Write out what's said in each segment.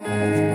Oh,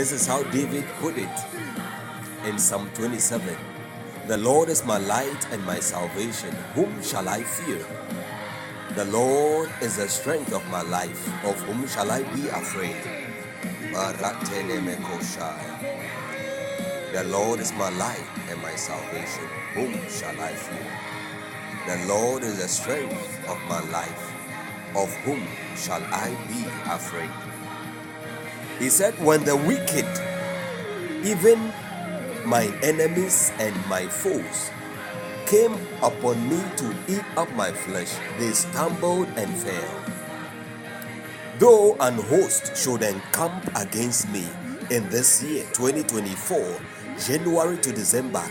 This is how David put it in Psalm 27 The Lord is my light and my salvation. Whom shall I fear? The Lord is the strength of my life. Of whom shall I be afraid? The Lord is my light and my salvation. Whom shall I fear? The Lord is the strength of my life. Of whom shall I be afraid? He said, When the wicked, even my enemies and my foes, came upon me to eat up my flesh, they stumbled and fell. Though an host should encamp against me in this year, 2024, January to December,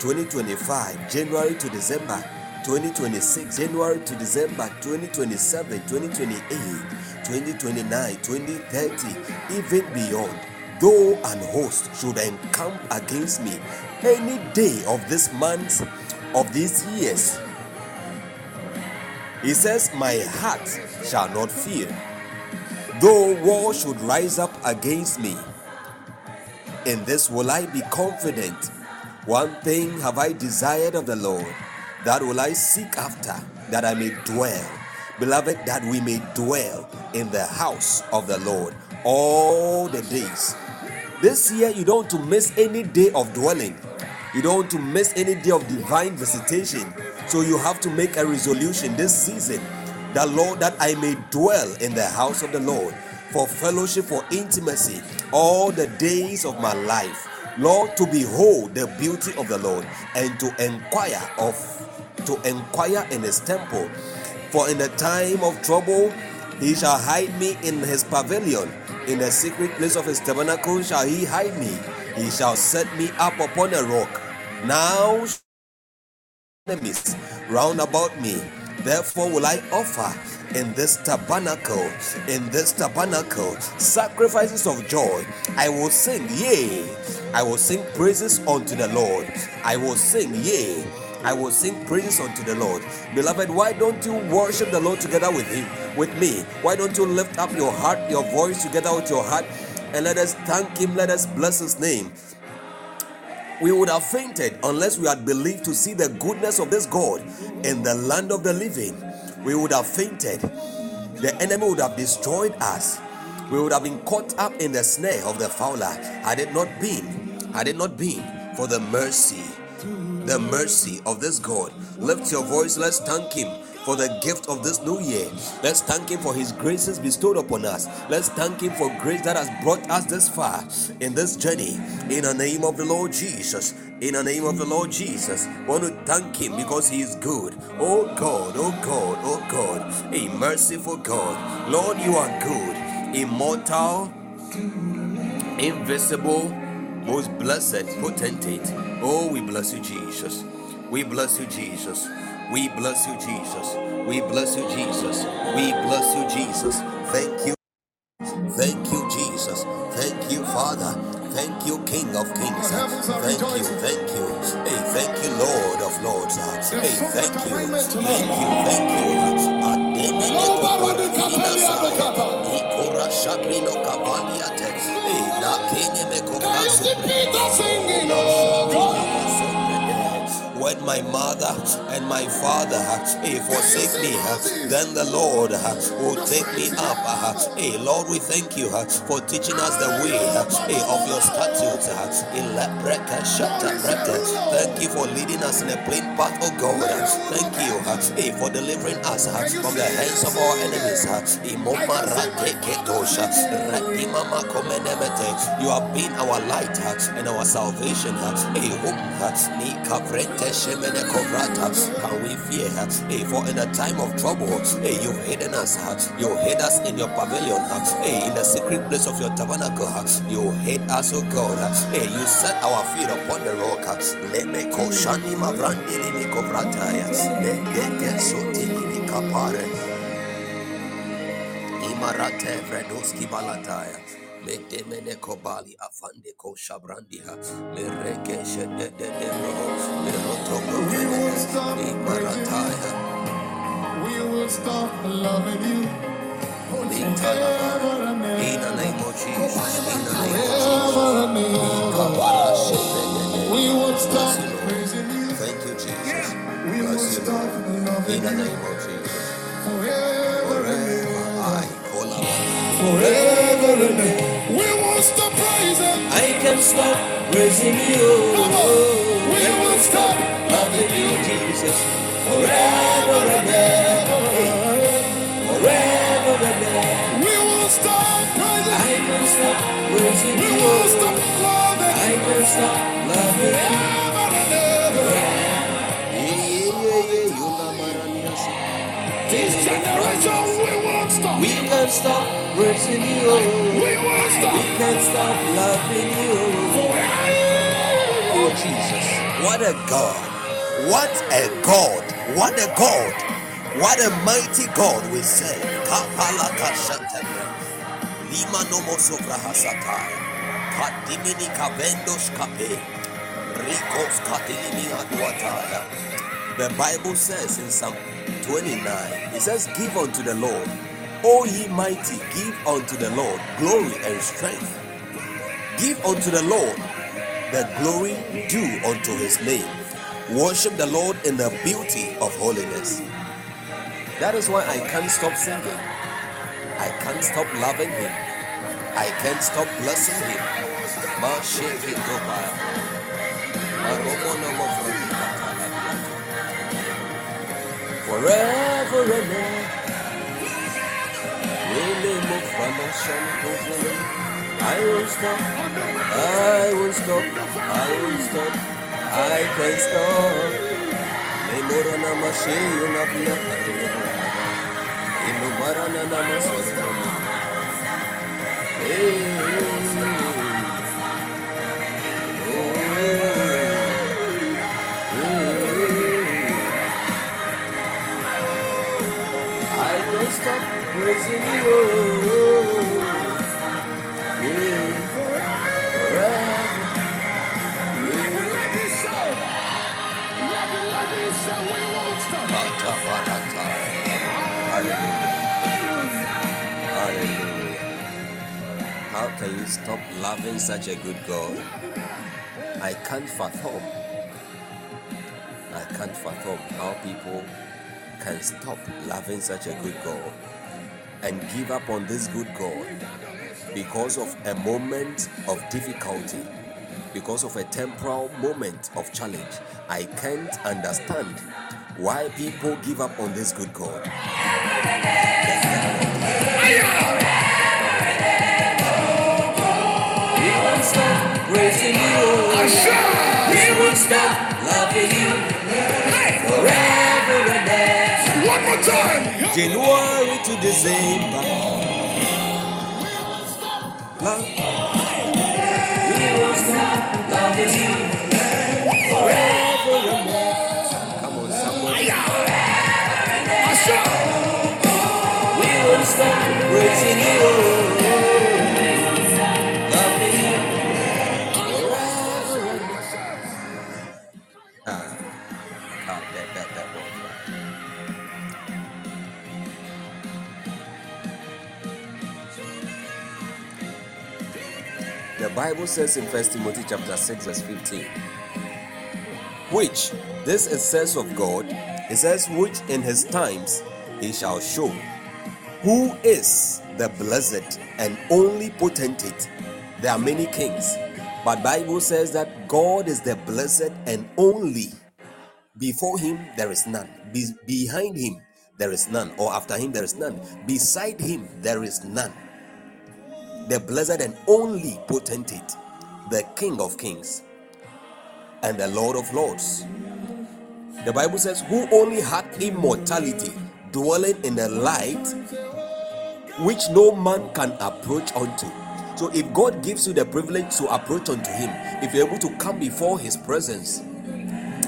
2025, January to December, 2026, January to December, 2027, 2028, 2029, 2030, even beyond. Though an host should encamp against me any day of this month, of these years, he says, My heart shall not fear. Though war should rise up against me, in this will I be confident. One thing have I desired of the Lord, that will I seek after, that I may dwell. Beloved, that we may dwell in the house of the Lord all the days. This year, you don't want to miss any day of dwelling. You don't want to miss any day of divine visitation. So you have to make a resolution this season that Lord, that I may dwell in the house of the Lord for fellowship, for intimacy, all the days of my life. Lord, to behold the beauty of the Lord and to inquire of to inquire in his temple. For in the time of trouble he shall hide me in his pavilion. In the secret place of his tabernacle shall he hide me. He shall set me up upon a rock. Now enemies round about me. Therefore will I offer in this tabernacle, in this tabernacle, sacrifices of joy. I will sing, yea, I will sing praises unto the Lord. I will sing, yea, I will sing praises unto the Lord. Beloved, why don't you worship the Lord together with him, with me? Why don't you lift up your heart, your voice together with your heart, and let us thank him, let us bless his name we would have fainted unless we had believed to see the goodness of this God in the land of the living. We would have fainted. The enemy would have destroyed us. We would have been caught up in the snare of the fowler had it not been, had it not been for the mercy, the mercy of this God. Lift your voice, let's thank him for the gift of this new year. Let's thank Him for His graces bestowed upon us. Let's thank Him for grace that has brought us this far in this journey. In the name of the Lord Jesus. In the name of the Lord Jesus. Want to thank Him because He is good. Oh God, oh God, oh God. A merciful God. Lord, you are good. Immortal, invisible, most blessed, potentate. Oh, we bless you, Jesus. We bless you, Jesus. We bless you, Jesus. We bless you, Jesus. We bless you, Jesus. Thank you. Thank you, Jesus. Thank you, Father. Thank you, King of Kings. Thank you, thank you. Hey, thank you, Lord of Lords. Hey, thank you. Thank you, thank you. Ikora shakrino kapaliate. Hey, nakene Can you see Peter singing? Oh, my mother and my father hey, forsake me, then the Lord will take me up. Hey, Lord, we thank you for teaching us the way of your statutes. Thank you for leading us in a plain path, oh God. Thank you for delivering us from the hands of our enemies. You have been our light and our salvation. Hey, Can we fear? Hey, for in a time of trouble, hey, you've hidden us. You hid us in your pavilion. Hey, in the secret place of your tabernacle. You hid us, oh God. Hey, you set our feet upon the rock. Leme koshani mabrandi limi kovrataya. Lege soti limi kapare. Imarate vredoski balataya. Medemene kobali afande ko shabrandiha mereke shede de de roho meroto We imarataya We will stop loving you. in the name of Jesus. In the name of Forever and Jesus ever. We won't bless stop loving you Lord. praising you. thank you Jesus. We won't bless you stop Lord. in loving the you. name of Jesus. Forever Forever and ever. We won't stop praising. I can stop praising you. We won't stop loving you. Jesus forever and ever forever and ever We won't stop praising. I can stop praising you. We won't stop loving. I can stop loving you. Forever and ever. Yeah, yeah, stop. We can stop praising you. We won't We stop. can stop loving you. Oh, Jesus. What a God. What a God. What a God. What a mighty God we serve. Lima nomo sopra hasataya. Kadimini kavendos kape. Rikos katilini aduataya. The Bible says in Psalm 29, it says, Give unto the Lord, O ye mighty, give unto the Lord glory and strength. Give unto the Lord the glory due unto his name. Worship the Lord in the beauty of holiness. That is why I can't stop singing. I can't stop loving him. I can't stop blessing him. Forever and ever. Wele mofana shantovele. I won't stop. I won't stop. I won't stop. I can't stop. Memorana masheyo na pia Inumarana na masoro. I How can you stop loving such a good God? I can't fathom. I can't fathom how people can stop loving such a good God and give up on this good God because of a moment of difficulty, because of a temporal moment of challenge. I can't understand why people give up on this good God. We won't stop praising you. We won't stop loving you ever. One more time. January to December. Love. Stop loving you forever The Bible says in 1 Timothy chapter 6, verse 15, which This it says of God, it says, which in his times he shall show who is the blessed and only potentate. There are many kings, but Bible says that God is the blessed and only. Before him there is none. Be- behind him there is none, or after him there is none. Beside him there is none. The blessed and only potentate, the King of kings and the Lord of lords. The Bible says, Who only had immortality, dwelling in the light which no man can approach unto. So, if God gives you the privilege to approach unto Him, if you're able to come before His presence,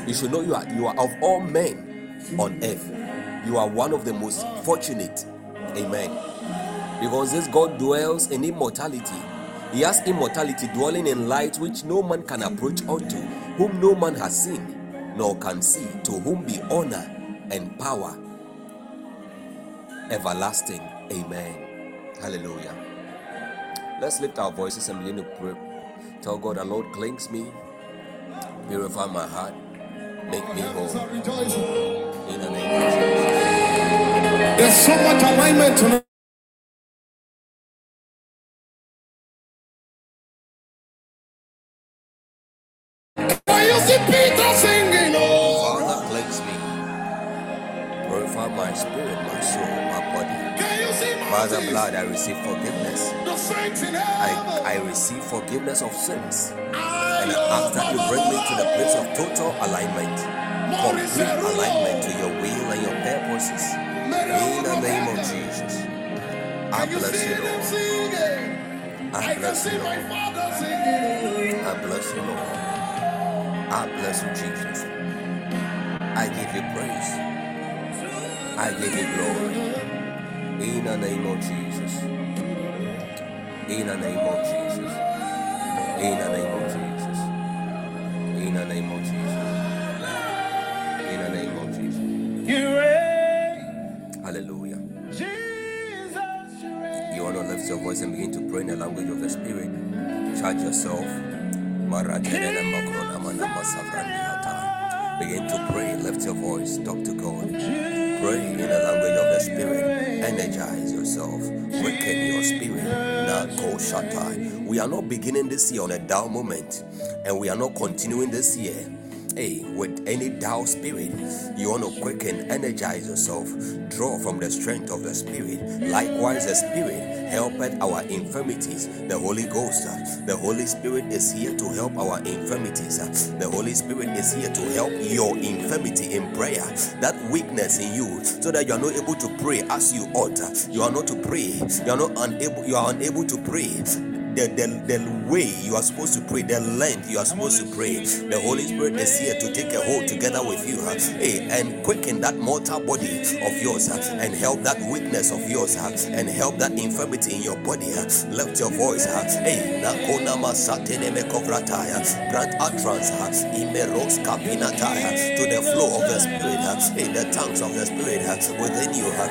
you should know you are you are of all men on earth. You are one of the most fortunate. Amen. Because this God dwells in immortality. He has immortality dwelling in light which no man can approach unto, whom no man has seen nor can see, to whom be honor and power everlasting. Amen. Hallelujah. Let's lift our voices and begin to pray. Tell God, the Lord cleanse me, purify my heart, make me whole. In the name of Jesus. There's so much alignment tonight. The Moses? blood, I receive forgiveness. The saints in I. I receive forgiveness of sins. And I ask that you bring me to the place of total alignment, complete alignment to your will and your purposes. In the name of Jesus. I bless you, Lord. I bless you, my Lord. father singing. I bless you, Lord. I bless you, Jesus. I give you praise. I give you glory. In the name of Jesus. In the name of Jesus. In the name of Jesus. In the name of Jesus. In the name of Jesus. You reign, Hallelujah. Jesus, you reign. You want to lift your voice and begin to pray in the language of the Spirit. Charge yourself. Marakedele makrona manama savrandihata. Begin to pray. Lift your voice. Talk to God. Pray in the language of the Spirit. Energize yourself. Quicken your spirit. Shatai. We are not beginning this year on a down moment, and we are not continuing this year Hey, with any doubt spirit, you want to quicken, energize yourself, draw from the strength of the spirit. Likewise, the spirit helpeth our infirmities. The Holy Ghost, uh, the Holy Spirit is here to help our infirmities. uh, The Holy Spirit is here to help your infirmity in prayer, that weakness in you, so that you are not able to pray as you ought. You are not to pray. You are not unable. You are unable to pray the, the, the way you are supposed to pray, the length you are supposed to pray. The Holy Spirit is here to take a hold together with you huh? hey, and quicken that mortal body of yours huh? and help that weakness of yours huh? and help that infirmity in your body. Huh? Lift your voice. Huh? Hey, nakona masate neme kovrataya. grant utterance huh? to the flow of the Spirit, huh? hey, the tongues of the Spirit huh? within you. Huh?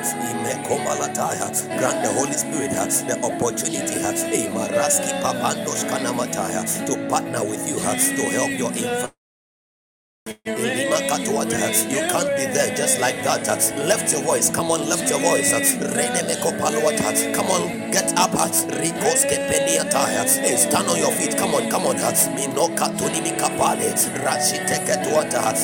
Grant the Holy Spirit huh? the opportunity. Huh? Hey, papandos kanamataya to partner with you to help your infirmity. You can't be there just like that. Lift your voice. Come on, lift your voice. Come on, get up. Hey, stand on your feet. Come on, come on.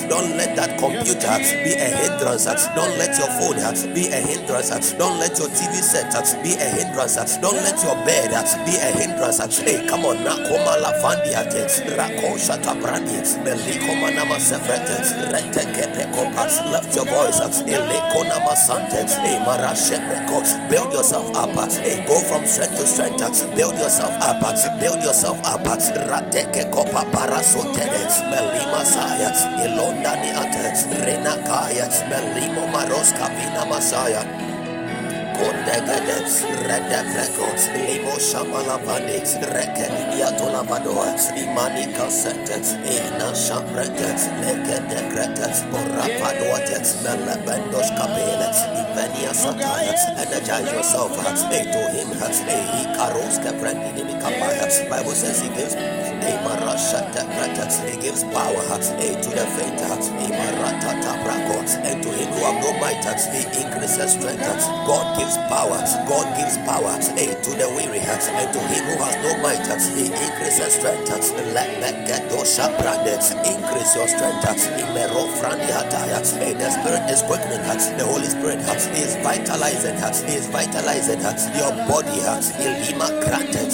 Don't let that computer be a hindrance. Don't let your phone uh, be a hindrance. Don't let your TV set uh, be a hindrance. Don't let your bed uh, be a hindrance. Hey, come on. Nakoma lafandiate. Rako shata brandi. Meliko manama sefrete. Rete kepe kopa. Lift your voice. Eleko nama sante. Hey, marashepeko. Build yourself up. Hey, go from strength to strength. Build yourself up. Build yourself up. Rateke kopa parasotene. Melima saya. Ilonda ni ate. Renakaya. Melimo maroska vina masaya. Kondegade, Redebreko, Limo Shamalabande, Rekenia Tolabadoa, Imani Cassette, Ina Shambrete, Legade Greta, Orapadote, Melabendos Capele, Ivenia Sataya, energize yourself, hey to him. Bible says he gives he gives power, hey to the faint, and to him who have no might, he increases strength. God gives power, God gives power, hey to the weary, and to him who has no might, he increases strength. Let me get those shabrande, increase your strength. Imero Frandi Hataya, the Spirit is quickening, the Holy Spirit is vitalizing, is vitalizing your body. Ilima Krante,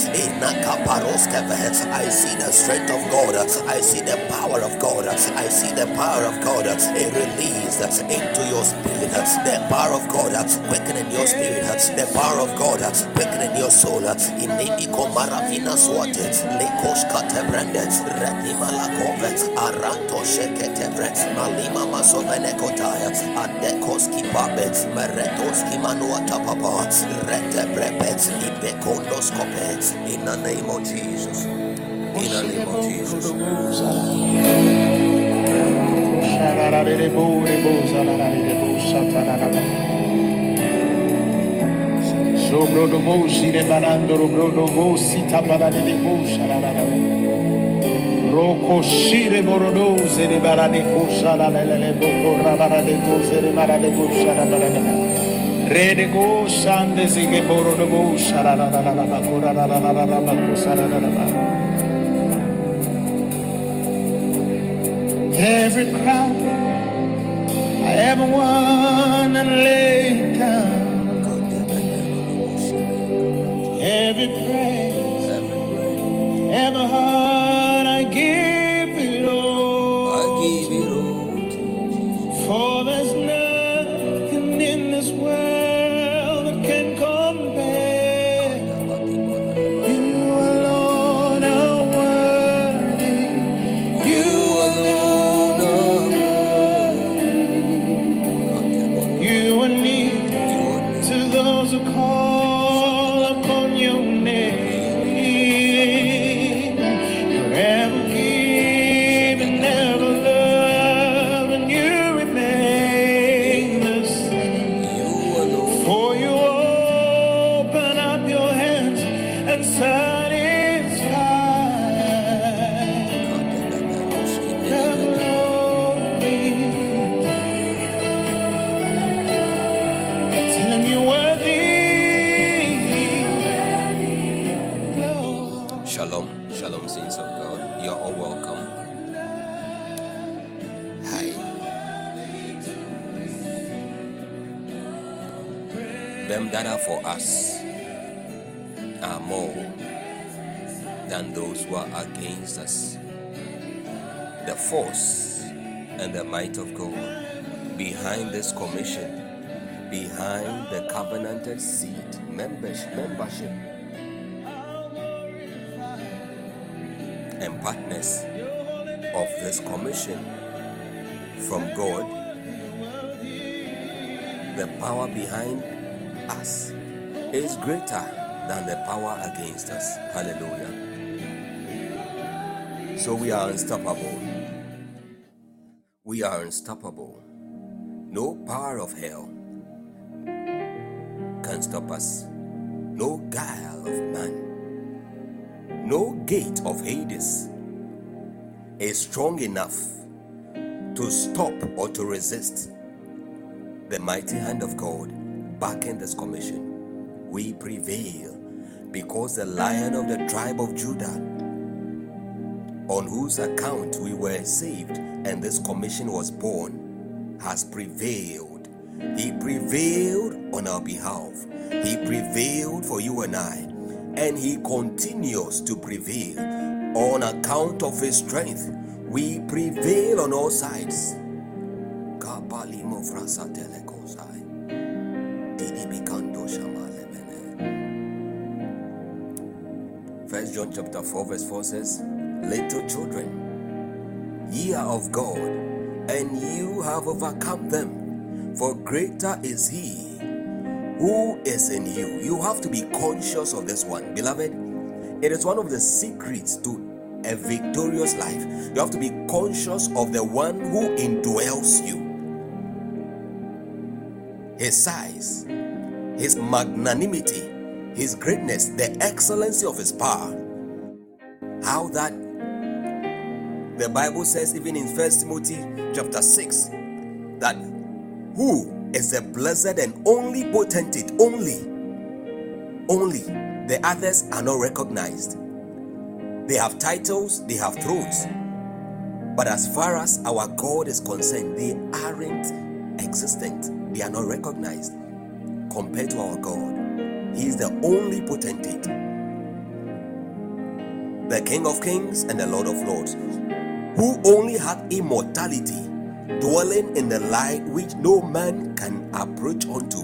I see the strength of God, I see the power of God, I see the power of God released into your spirit, the power of God quickening your spirit, the power of God quickening your soul. Inini Komaravina Swate, Lekosh Katebrende, Renima Lakove, Aranto Sheketebre, Malima Masovenekotaya, Adekoski Pabe, Meretoski Manuata Papa, Retebrepe, Ibekondoskope, in the name of Jesus. In the name of Jesus. Sobro do de do de la la la. Barade la la la barade la la la ande la la la la la la la la la la la la la la la la. Every crown I ever won and laid down. Every praise, every heard, membership, membership and partners of this commission from God, the power behind us is greater than the power against us. Hallelujah. So we are unstoppable. We are unstoppable. No power of hell can stop us. No guile of man no gate of Hades is strong enough to stop or to resist the mighty hand of God backing this commission. We prevail because the lion of the tribe of Judah, on whose account we were saved and this commission was born, has prevailed. He prevailed on our behalf. He prevailed for you and I and he continues to prevail on account of his strength. We prevail on all sides. First John chapter 4, verse 4 says, Little children, ye are of God, and you have overcome them, for greater is he who is in you. You have to be conscious of this one, beloved. It is one of the secrets to a victorious life. You have to be conscious of the one who indwells you. His size, his magnanimity, his greatness, the excellency of his power. How that the Bible says, even in First Timothy chapter 6, that who is a blessed and only potentate, only, only the others are not recognized. They have titles, they have thrones. But as far as our God is concerned, they aren't existent. They are not recognized compared to our God. He is the only potentate, the King of kings and the Lord of lords, who only had immortality, dwelling in the light which no man can approach unto,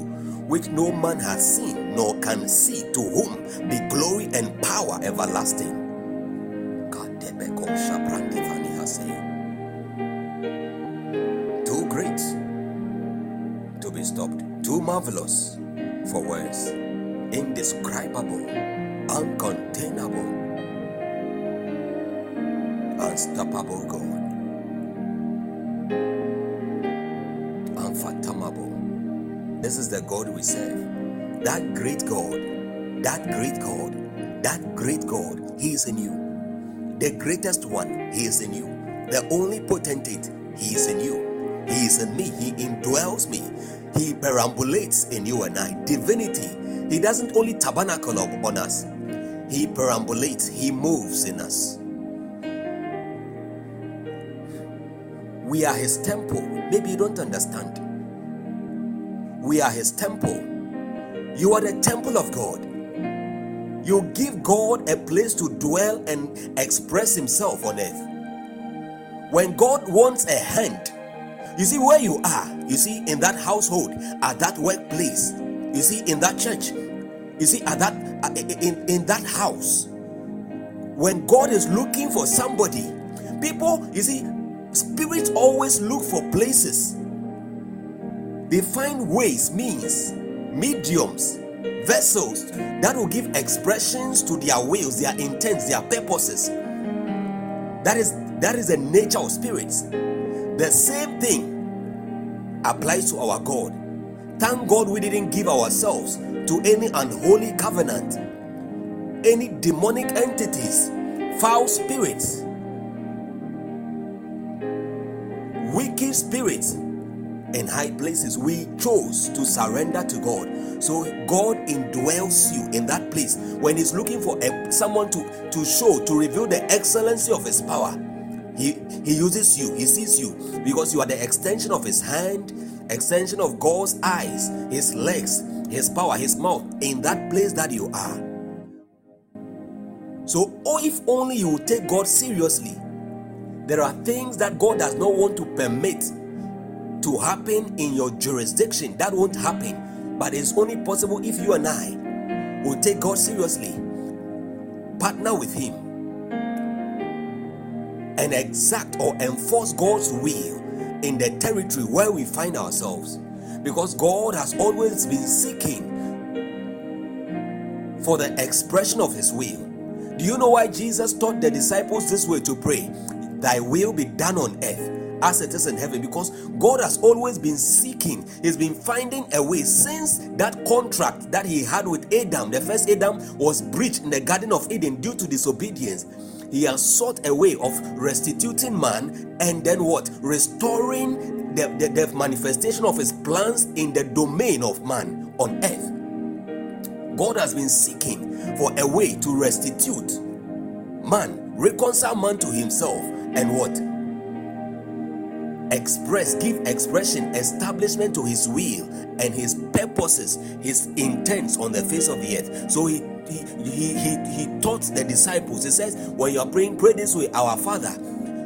which no man has seen nor can see, to whom be glory and power everlasting. Too great to be stopped, too marvelous for words indescribable, uncontainable, unstoppable God, This is the God we serve. That great God, that great God, that great God, He is in you. The greatest one, He is in you. The only potentate, He is in you. He is in me. He indwells me. He perambulates in you and I. Divinity he doesn't only tabernacle on us, He perambulates, He moves in us. We are His temple. Maybe you don't understand. We are His temple. You are the temple of God. You give God a place to dwell and express Himself on earth. When God wants a hand, you see where you are, you see in that household, at that workplace, you see, in that church, you see, at that uh, in, in that house, when God is looking for somebody, people, you see, spirits always look for places. They find ways, means, mediums, vessels that will give expressions to their wills, their intents, their purposes. That is that is the nature of spirits. The same thing applies to our God. Thank God we didn't give ourselves to any unholy covenant, any demonic entities, foul spirits, wicked spirits in high places. We chose to surrender to God. So God indwells you in that place when He's looking for a, someone to, to show, to reveal the excellency of His power. He, he uses you, He sees you because you are the extension of His hand extension of God's eyes, His legs, His power, His mouth in that place that you are. So, oh, if only you would take God seriously, there are things that God does not want to permit to happen in your jurisdiction. That won't happen, but it's only possible if you and I will take God seriously, partner with Him, and exact or enforce God's will in the territory where we find ourselves because God has always been seeking for the expression of His will. Do you know why Jesus taught the disciples this way to pray? Thy will be done on earth as it is in heaven because God has always been seeking, He's been finding a way since that contract that He had with Adam. The first Adam was breached in the Garden of Eden due to disobedience he has sought a way of restituting man and then what? Restoring the, the, the manifestation of his plans in the domain of man on earth. God has been seeking for a way to restitute man, reconcile man to himself, and what? Express, give expression, establishment to his will and his purposes, his intents on the face of the earth. So he he, he, he, he taught the disciples. He says, When you are praying, pray this way Our Father,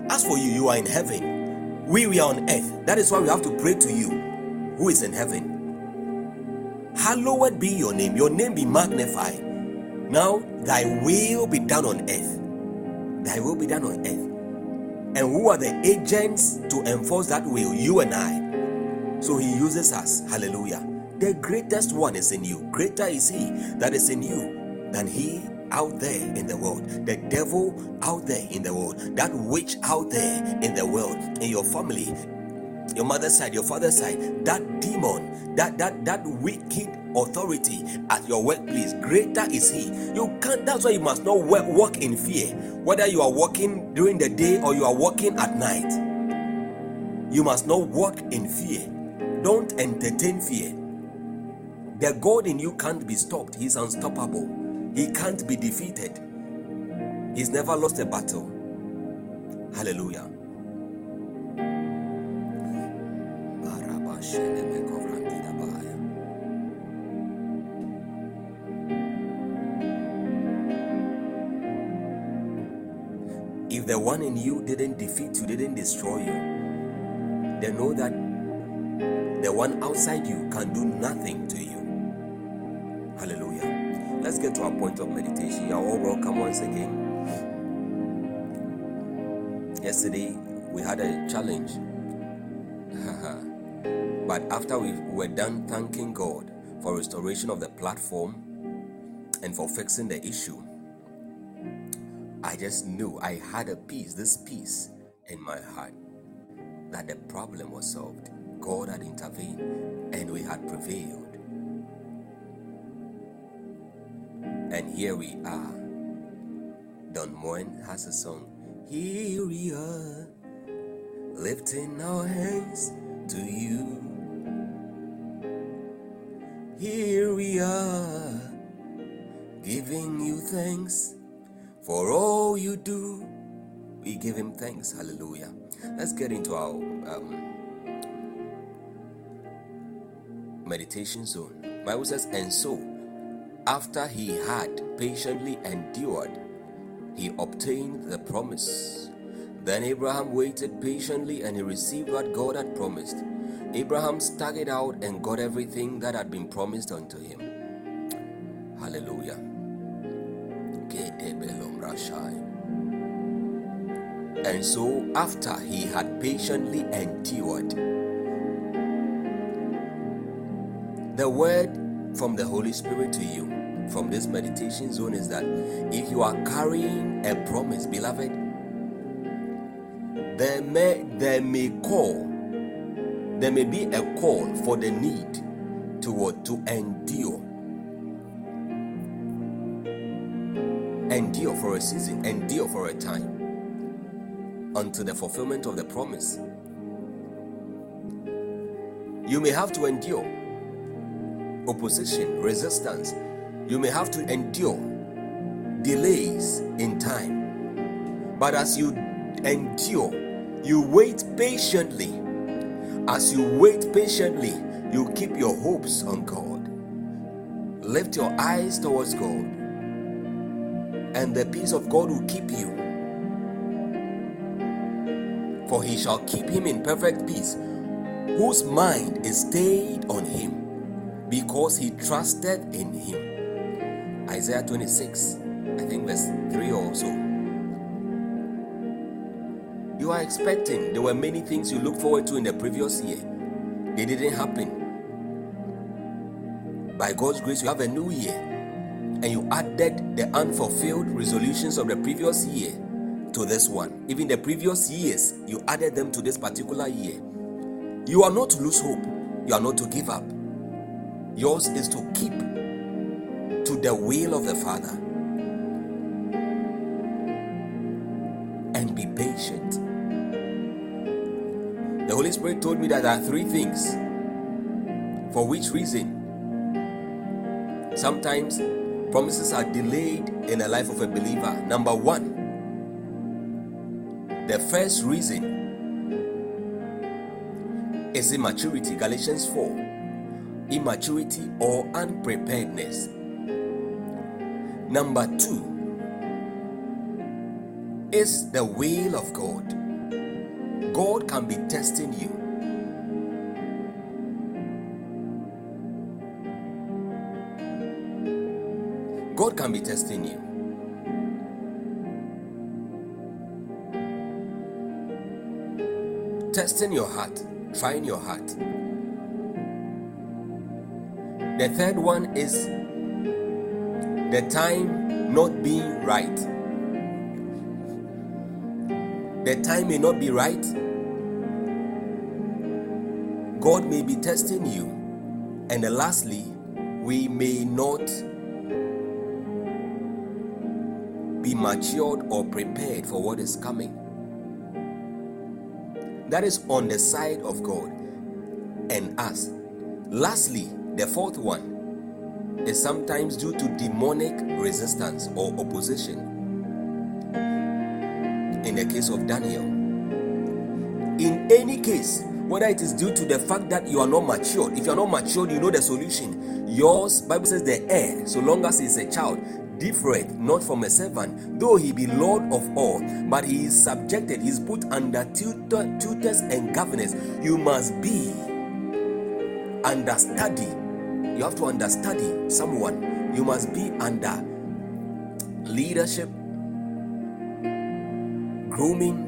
as for you, you are in heaven. We, we are on earth. That is why we have to pray to you who is in heaven. Hallowed be your name, your name be magnified. Now, thy will be done on earth. Thy will be done on earth. And who are the agents to enforce that will? You and I. So he uses us. Hallelujah. the greatest one is in you. Greater is he that is in you than he out there in the world, the devil out there in the world, that witch out there in the world, in your family, your mother's side, your father's side, that demon, that that that wicked authority at your workplace, greater is he. You can't. That's why you must not walk in fear, whether you are walking during the day or you are walking at night. You must not walk in fear. Don't entertain fear. The God in you can't be stopped. He's unstoppable. He can't be defeated. He's never lost a battle. Hallelujah. The one in you didn't defeat you, didn't destroy you, They know that the one outside you can do nothing to you. Hallelujah. Let's get to our point of meditation. You are all welcome once again. Yesterday we had a challenge. but after we were done thanking God for restoration of the platform and for fixing the issue, I just knew I had a peace, this peace in my heart, that the problem was solved. God had intervened and we had prevailed. And here we are. Don Moen has a song. Here we are, lifting our hands to you. Here we are, giving you thanks for all you do. We give him thanks. Hallelujah. Let's get into our um, meditation zone. Bible says, and so after he had patiently endured, he obtained the promise. Then Abraham waited patiently and he received what God had promised. Abraham it out and got everything that had been promised unto him. Hallelujah. And so, after he had patiently endured, the word from the Holy Spirit to you from this meditation zone is that if you are carrying a promise, beloved, there may there may call, there may be a call for the need to what to endure. Endure for a season, endure for a time until the fulfillment of the promise. You may have to endure opposition, resistance. You may have to endure delays in time. But as you endure, you wait patiently. As you wait patiently, you keep your hopes on God. Lift your eyes towards God, and the peace of God will keep you. For he shall keep him in perfect peace, whose mind is stayed on him because he trusted in him. Isaiah 26, I think verse 3 or so. You are expecting, there were many things you looked forward to in the previous year, they didn't happen. By God's grace, you have a new year, and you added the unfulfilled resolutions of the previous year to this one. Even the previous years, you added them to this particular year. You are not to lose hope, you are not to give up. Yours is to keep to the will of the Father and be patient. The Holy Spirit told me that there are three things for which reason sometimes promises are delayed in the life of a believer. Number one, the first reason is immaturity. Galatians 4 immaturity or unpreparedness. Number two is the will of God. God can be testing you. God can be testing you. Testing your heart, trying your heart. The third one is the time not being right. The time may not be right. God may be testing you. And lastly, we may not be matured or prepared for what is coming. That is on the side of God and us. Lastly, the fourth one is sometimes due to demonic resistance or opposition. In the case of Daniel, in any case, whether it is due to the fact that you are not matured, if you are not matured, you know the solution. Yours, Bible says, the heir, so long as he is a child, differeth not from a servant, though he be Lord of all, but he is subjected, he is put under tutor, tutors and governors. You must be understudy. You have to understudy someone. You must be under leadership, grooming,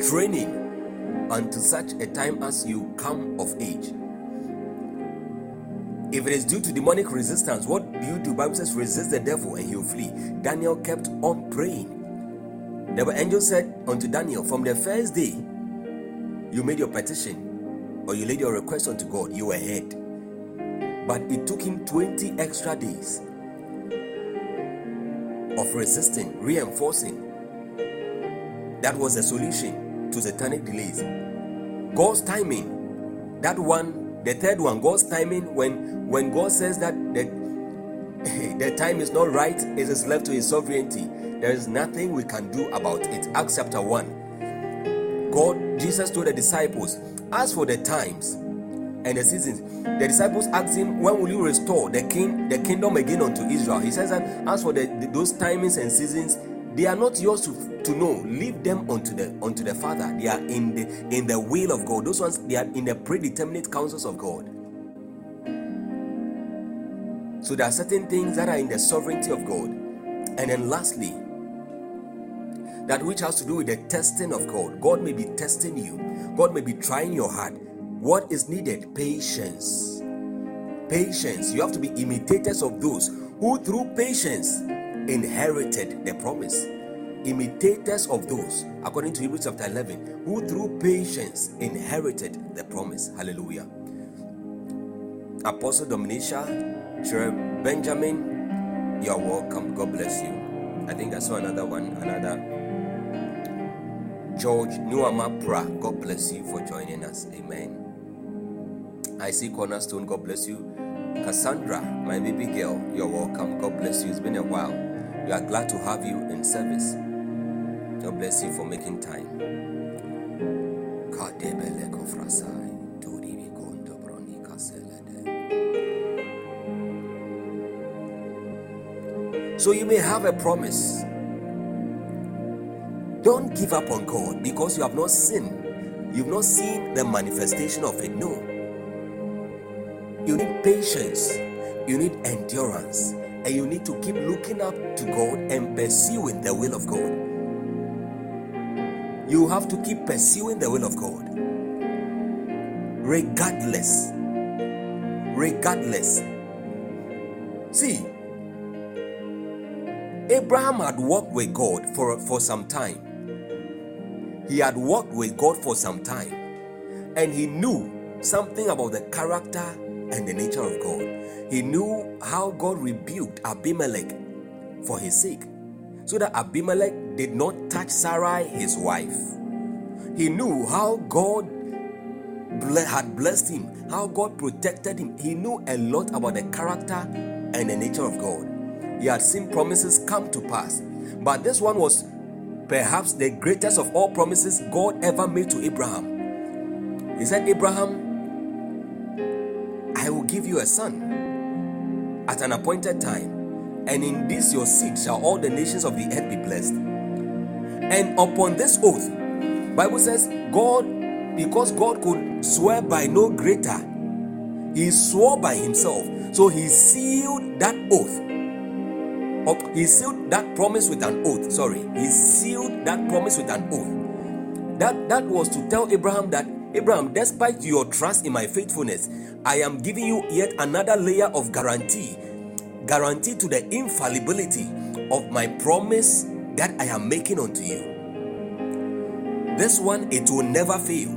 training unto such a time as you come of age. If it is due to demonic resistance, what do you do? Bible says, resist the devil and he will flee. Daniel kept on praying. The angel said unto Daniel, From the first day you made your petition or you laid your request unto God, you were heard. But it took him 20 extra days of resisting, reinforcing. That was the solution to satanic delays. God's timing, that one, the third one, God's timing, when when God says that the, the time is not right, it is left to his sovereignty. There is nothing we can do about it. Acts chapter 1. God, Jesus told the disciples, as for the times and the seasons, the disciples asked him, When will you restore the king, the kingdom again unto Israel? He says that as for the, the, those timings and seasons, they are not yours to, to know. Leave them unto the unto the Father. They are in the in the will of God. Those ones they are in the predeterminate counsels of God. So there are certain things that are in the sovereignty of God. And then lastly, that which has to do with the testing of God. God may be testing you, God may be trying your heart. What is needed? Patience. Patience. You have to be imitators of those who, through patience, inherited the promise. Imitators of those, according to Hebrews chapter 11, who through patience inherited the promise. Hallelujah. Apostle Dominica Sure, Benjamin, you're welcome. God bless you. I think I saw another one, another. George Nuama Pra, God bless you for joining us. Amen. I see Cornerstone, God bless you. Cassandra, my baby girl, you're welcome. God bless you. It's been a while. We are glad to have you in service. God bless you for making time. So you may have a promise. Don't give up on God because you have not seen. You've not seen the manifestation of it. No. You need patience. You need endurance. And you need to keep looking up to God and pursuing the will of God. You have to keep pursuing the will of God. Regardless. Regardless. See, Abraham had walked with God for, for some time. He had walked with God for some time. And he knew something about the character and the nature of God. He knew how God rebuked Abimelech for his sake, so that Abimelech did not touch Sarai, his wife. He knew how God had blessed him, how God protected him. He knew a lot about the character and the nature of God he had seen promises come to pass. But this one was perhaps the greatest of all promises God ever made to Abraham. He said, Abraham, I will give you a son at an appointed time, and in this your seed shall all the nations of the earth be blessed. And upon this oath, Bible says, God, because God could swear by no greater, he swore by himself. So he sealed that oath he sealed that promise with an oath. Sorry, he sealed that promise with an oath. That that was to tell Abraham that Abraham, despite your trust in my faithfulness, I am giving you yet another layer of guarantee, guarantee to the infallibility of my promise that I am making unto you. This one, it will never fail.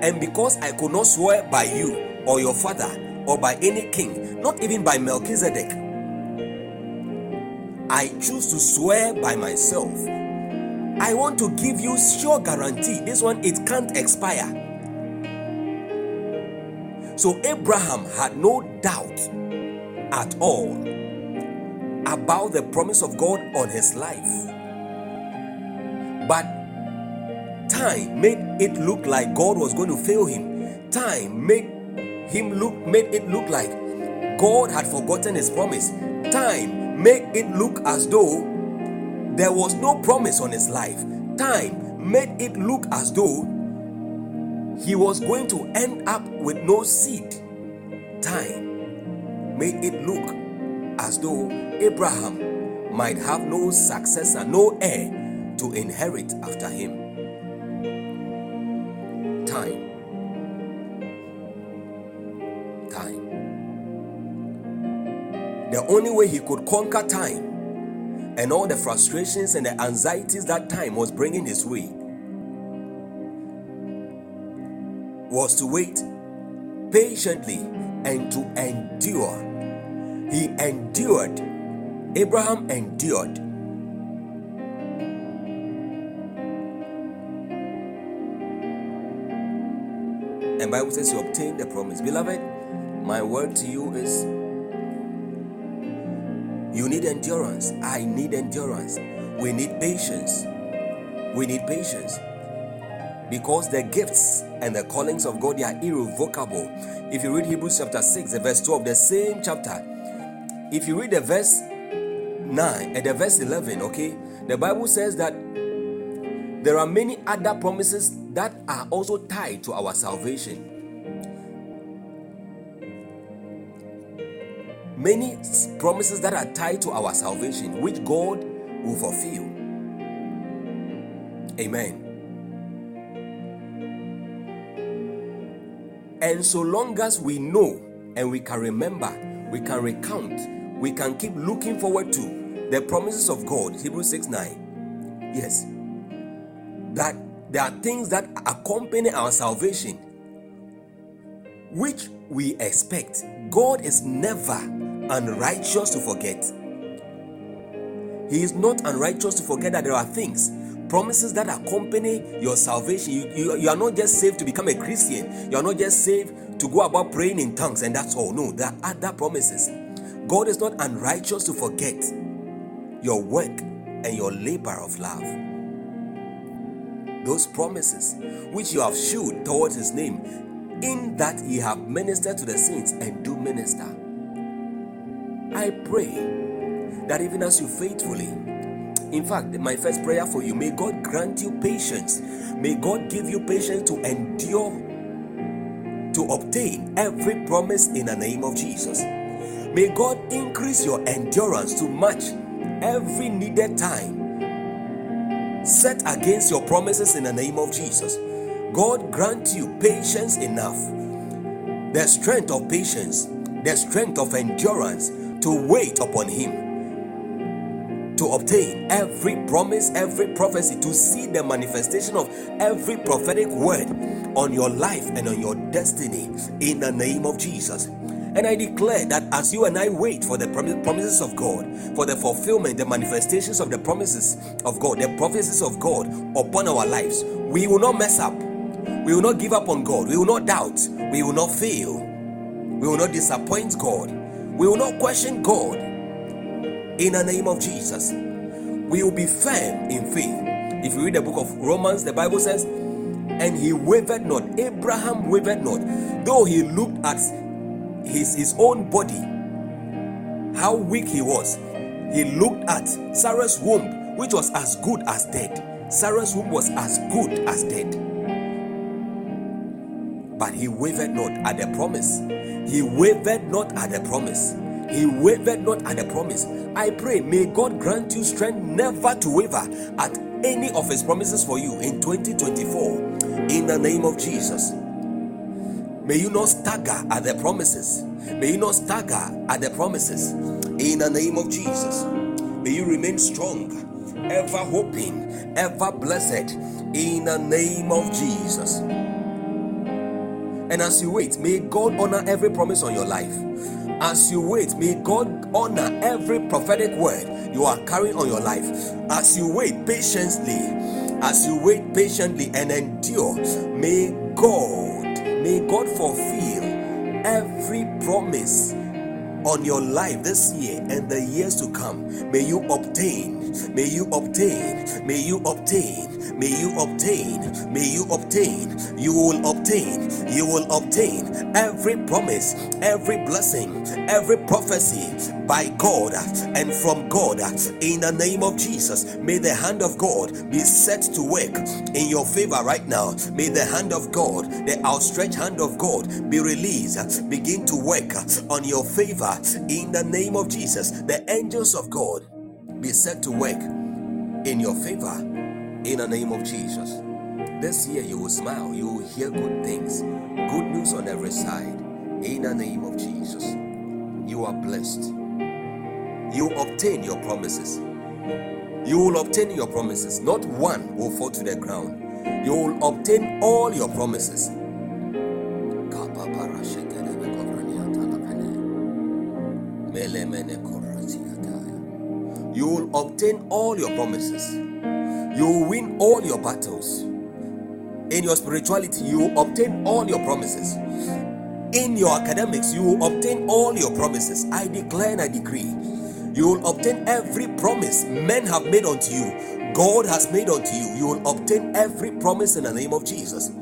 And because I could not swear by you or your father or by any king, not even by Melchizedek, I choose to swear by myself. I want to give you sure guarantee. This one, it can't expire. So Abraham had no doubt at all about the promise of God on his life. But time made it look like God was going to fail him. Time made him look made it look like God had forgotten his promise. Time made it look as though there was no promise on his life. Time made it look as though he was going to end up with no seed. Time made it look as though Abraham might have no successor, no heir to inherit after him. Time. Time. The only way he could conquer time and all the frustrations and the anxieties that time was bringing his way was to wait patiently and to endure he endured. Abraham endured. And Bible says you obtain the promise. Beloved, my word to you is you need endurance. I need endurance. We need patience. We need patience. Because the gifts and the callings of God are irrevocable. If you read Hebrews chapter 6, the verse 12, the same chapter, if you read the verse 9 and the verse 11, okay, the Bible says that there are many other promises that are also tied to our salvation. Many promises that are tied to our salvation, which God will fulfill. Amen. And so long as we know and we can remember, we can recount we can keep looking forward to the promises of God. Hebrews 6 9. Yes. That there are things that accompany our salvation which we expect. God is never unrighteous to forget. He is not unrighteous to forget that there are things, promises that accompany your salvation. You, you, you are not just saved to become a Christian, you are not just saved to go about praying in tongues and that's all. No, there are other promises God is not unrighteous to forget your work and your labor of love. Those promises which you have shewed towards his name, in that ye have ministered to the saints and do minister. I pray that even as you faithfully, in fact, my first prayer for you, may God grant you patience. May God give you patience to endure, to obtain every promise in the name of Jesus. May God increase your endurance to match every needed time set against your promises in the name of Jesus. God grant you patience enough, the strength of patience, the strength of endurance to wait upon Him, to obtain every promise, every prophecy, to see the manifestation of every prophetic word on your life and on your destiny in the name of Jesus. And I declare that as you and I wait for the promises of God, for the fulfillment, the manifestations of the promises of God, the prophecies of God upon our lives, we will not mess up. We will not give up on God. We will not doubt. We will not fail. We will not disappoint God. We will not question God. In the name of Jesus, we will be firm in faith. If you read the book of Romans, the Bible says, and he wavered not. Abraham wavered not, though he looked at his, his own body, how weak he was, he looked at Sarah's womb, which was as good as dead. Sarah's womb was as good as dead. But he wavered not at the promise. He wavered not at the promise. He wavered not at the promise. I pray, may God grant you strength never to waver at any of His promises for you in 2024 in the name of Jesus. May you not stagger at the promises. May you not stagger at the promises in the name of Jesus. May you remain strong, ever hoping, ever blessed in the name of Jesus. And as you wait, may God honor every promise on your life. As you wait, may God honor every prophetic word you are carrying on your life. As you wait patiently, as you wait patiently and endure, may God, may God fulfill every promise on your life this year and the years to come. May you obtain, may you obtain, may you obtain May you obtain, may you obtain, you will obtain, you will obtain every promise, every blessing, every prophecy by God and from God in the name of Jesus. May the hand of God be set to work in your favor right now. May the hand of God, the outstretched hand of God, be released, begin to work on your favor in the name of Jesus. The angels of God be set to work in your favor in the name of Jesus. This year you will smile, you will hear good things, good news on every side. In the name of Jesus, you are blessed. You obtain your promises. You will obtain your promises. Not one will fall to the ground. You will obtain all your promises. You will obtain all your promises. You will win all your battles. In your spirituality, you will obtain all your promises. In your academics, you will obtain all your promises. I declare and I decree. You will obtain every promise men have made unto you. God has made unto you. You will obtain every promise in the name of Jesus.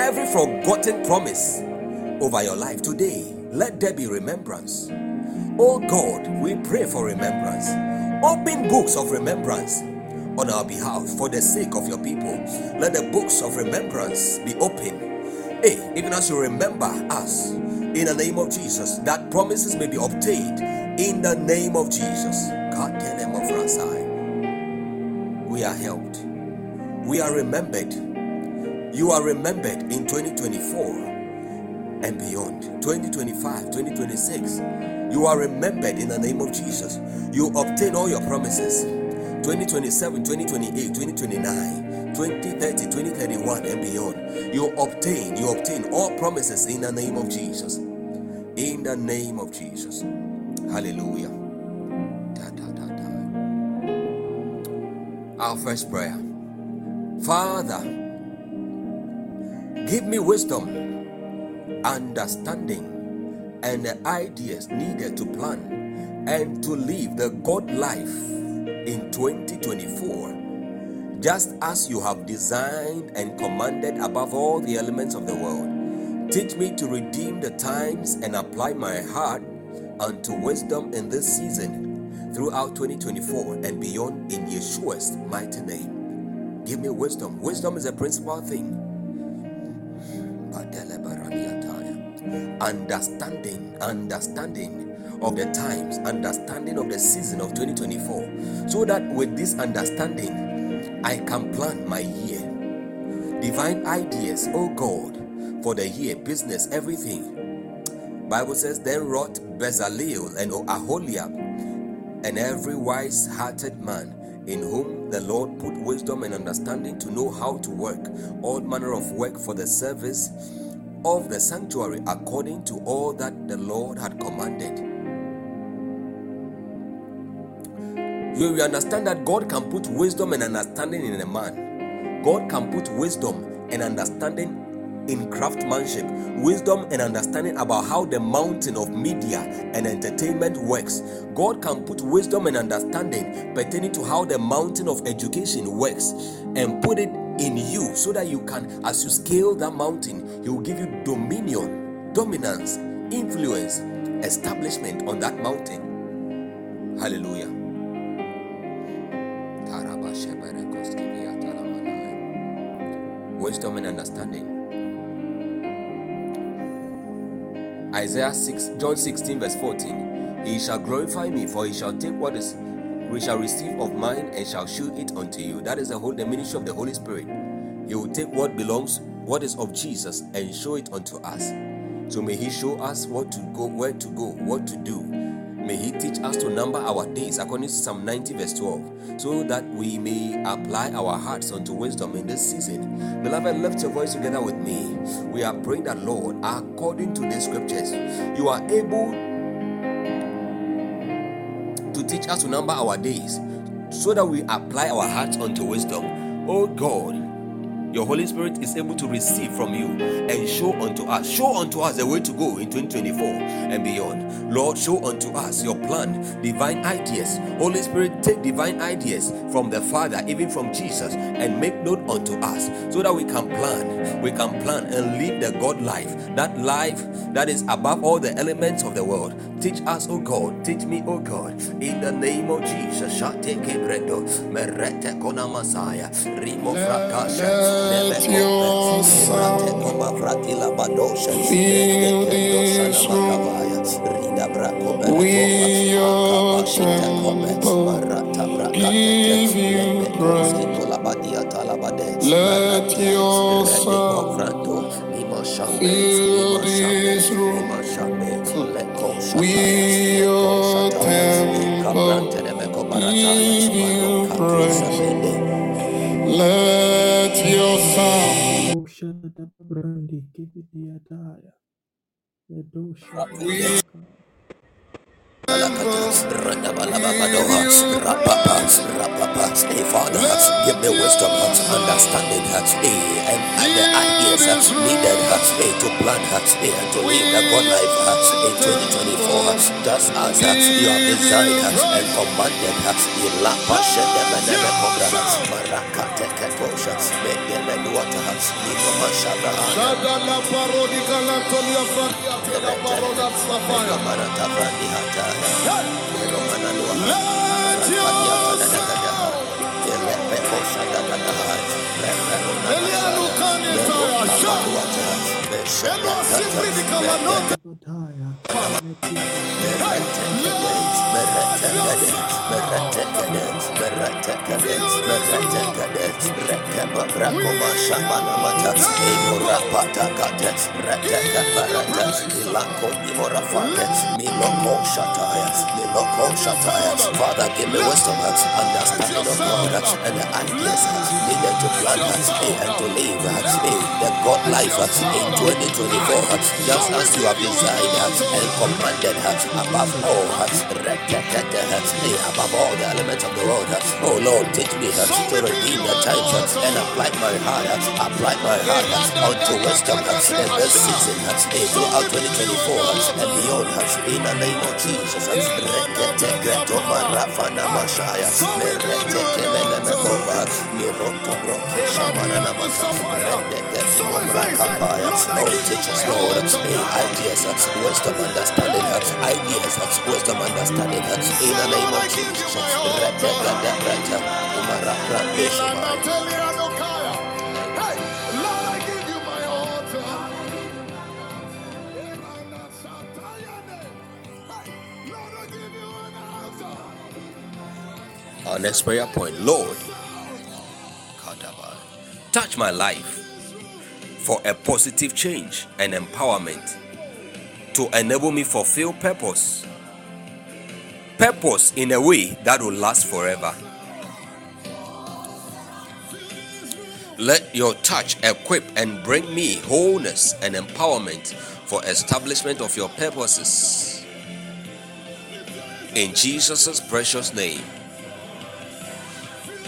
Every forgotten promise over your life today, let there be remembrance. Oh God, we pray for remembrance. Open books of remembrance on our behalf for the sake of your people. Let the books of remembrance be open. Hey, even as you remember us in the name of Jesus, that promises may be obtained in the name of Jesus. God tell them of Rasai. We are helped. We are remembered you are remembered in 2024 and beyond. 2025 2026 you are remembered in the name of jesus. You obtain all your promises. 2027 2028 2029 2030 2031 and beyond. You obtain you obtain all promises in the name of jesus. In the name of jesus. Hallelujah. Da, da, da, our first prayer. Father Give me wisdom, understanding, and the ideas needed to plan and to live the God life in 2024, just as you have designed and commanded above all the elements of the world. Teach me to redeem the times and apply my heart unto wisdom in this season throughout 2024 and beyond in Yeshua's mighty name. Give me wisdom. Wisdom is a principal thing understanding, understanding of the times, understanding of the season of 2024, so that with this understanding, I can plan my year. Divine ideas, oh God, for the year, business, everything. Bible says, then wrought Bezaleel and Aholiab, and every wise-hearted man in whom the Lord put wisdom and understanding to know how to work all manner of work for the service of the sanctuary according to all that the Lord had commanded. You understand that God can put wisdom and understanding in a man. God can put wisdom and understanding in craftsmanship, wisdom and understanding about how the mountain of media and entertainment works. God can put wisdom and understanding pertaining to how the mountain of education works and put it in you so that you can, as you scale that mountain, He will give you dominion, dominance, influence, establishment on that mountain. Hallelujah. Wisdom and understanding Isaiah 6, John 16, verse 14. He shall glorify me, for he shall take what is we shall receive of mine and shall shew it unto you. That is the whole the ministry of the Holy Spirit. He will take what belongs, what is of Jesus, and show it unto us. So may He show us what to go, where to go, what to do. May He teach us to number our days according to Psalm 90, verse 12, so that we may apply our hearts unto wisdom in this season. Beloved, lift your voice together with me. We are praying that, Lord, according to the scriptures, you are able to teach us to number our days so that we apply our hearts unto wisdom. Oh God, your Holy Spirit is able to receive from you and show unto us, show unto us the way to go in 2024 and beyond. Lord, show unto us your plan, divine ideas. Holy Spirit, take divine ideas from the Father, even from Jesus, and make known unto us so that we can plan. We can plan and live the God life, that life that is above all the elements of the world. Teach us, O God, teach me, O God, in the name of Jesus. Shate kebrendo, merete kona masaya, rimo frakasha. Let your sound fill this room. We your temple give you praise. Let your sound fill this room. We your temple give you praise. Let your sound. We Hey, give me wisdom, understanding, and the ideas needed to plan and to live the God life in 2024, just as you have designed and commanded. Ila pasha de meneme kobra, maraka teke tosha, mege menuata, nino mashara, Shadala parodi galatolia fadia tela paroda safaya. marata brandi hata, Elo sifri di kamanonga. Father, give me wisdom, understanding of God, and the ideas needed to plan and to live the God life in 2024, just as you have designed and commanded above all, above all the elements of the world. Oh Lord, teach me how to redeem the times and apply my heart, apply my heart unto wisdom in this season, throughout 2024 and beyond. In the name of Jesus, Reketeketo marafana mashaya, meretekelelemekova, mirotobroke shamananamasa, reketeketimamrakapaya. Oh, teach us, Lord, ideas, wisdom, understanding, ideas, wisdom, understanding. In the name of Jesus. Hey, give you an altar. Our next prayer point, Lord, touch my life for a positive change and empowerment to enable me fulfill purpose. Purpose in a way that will last forever. Let your touch equip and bring me wholeness and empowerment for establishment of your purposes. In Jesus' precious name.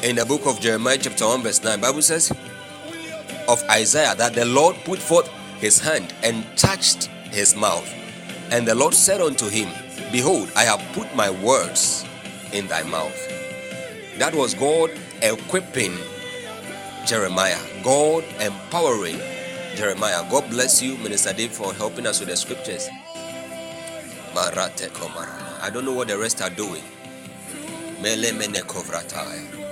In the book of Jeremiah, chapter 1, verse 9, Bible says of Isaiah that the Lord put forth his hand and touched his mouth. And the Lord said unto him, Behold, I have put my words in thy mouth. That was God equipping Jeremiah, God empowering Jeremiah. God bless you, Minister Dave, for helping us with the scriptures. I don't know what the rest are doing. Mele mene kovrataya.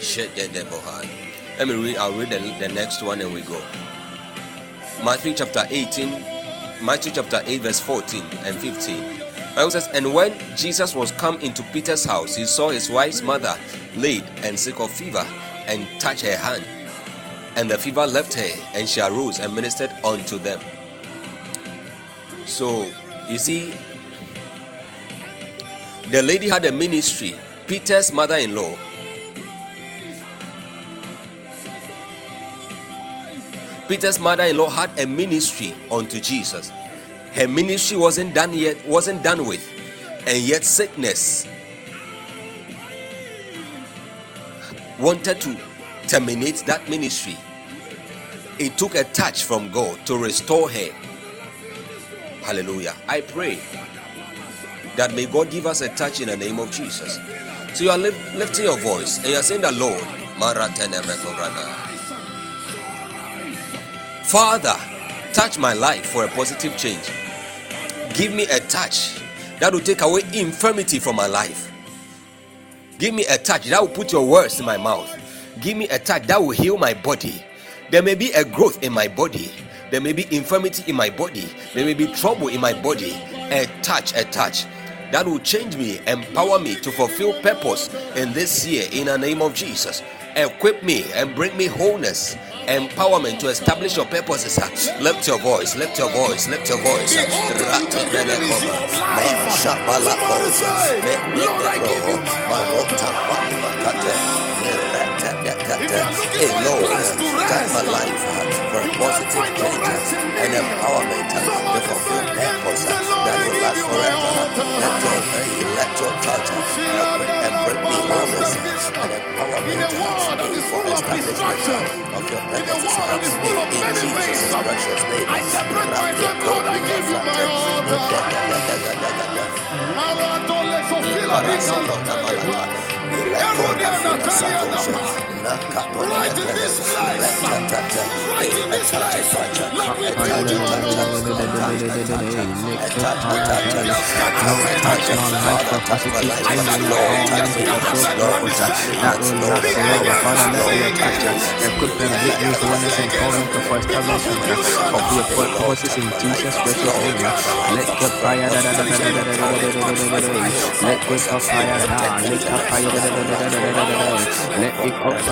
Shede de bohai. Let me read, I'll read the, the next one and we go. Matthew chapter 18, Matthew chapter 8, verse 14 and 15. Bible says, And when Jesus was come into Peter's house, he saw his wife's mother laid and sick of fever, and touched her hand. And the fever left her, and she arose and ministered unto them. So, you see, the lady had a ministry. Peter's mother in law Peter's mother-in-law had a ministry unto Jesus. Her ministry wasn't done yet, wasn't done with, and yet sickness wanted to terminate that ministry. It took a touch from God to restore her. Hallelujah. I pray that may God give us a touch in the name of Jesus. So you are lifting your voice and you are saying the Lord, Father, touch my life for a positive change. Give me a touch that will take away infirmity from my life. Give me a touch that will put your words in my mouth. Give me a touch that will heal my body. There may be a growth in my body. There may be infirmity in my body. There may be trouble in my body. A touch, a touch that will change me, empower me to fulfill purpose in this year in the name of Jesus. Equip me and bring me wholeness empowerment to establish your purposes. Uh, lift your voice, lift your voice, lift your voice. Lord, guide my life for a uh, positive change uh, and empowerment to fulfill purpose last forever. Let your, let your touch and bring me and empowerment for establishment of your purposes in Jesus' precious name. I separate myself, Lord, I give you my altar. Right in this life, right in this life, let me tell you what. Let the fire, let the fire, let the fire, let it up fire let it fire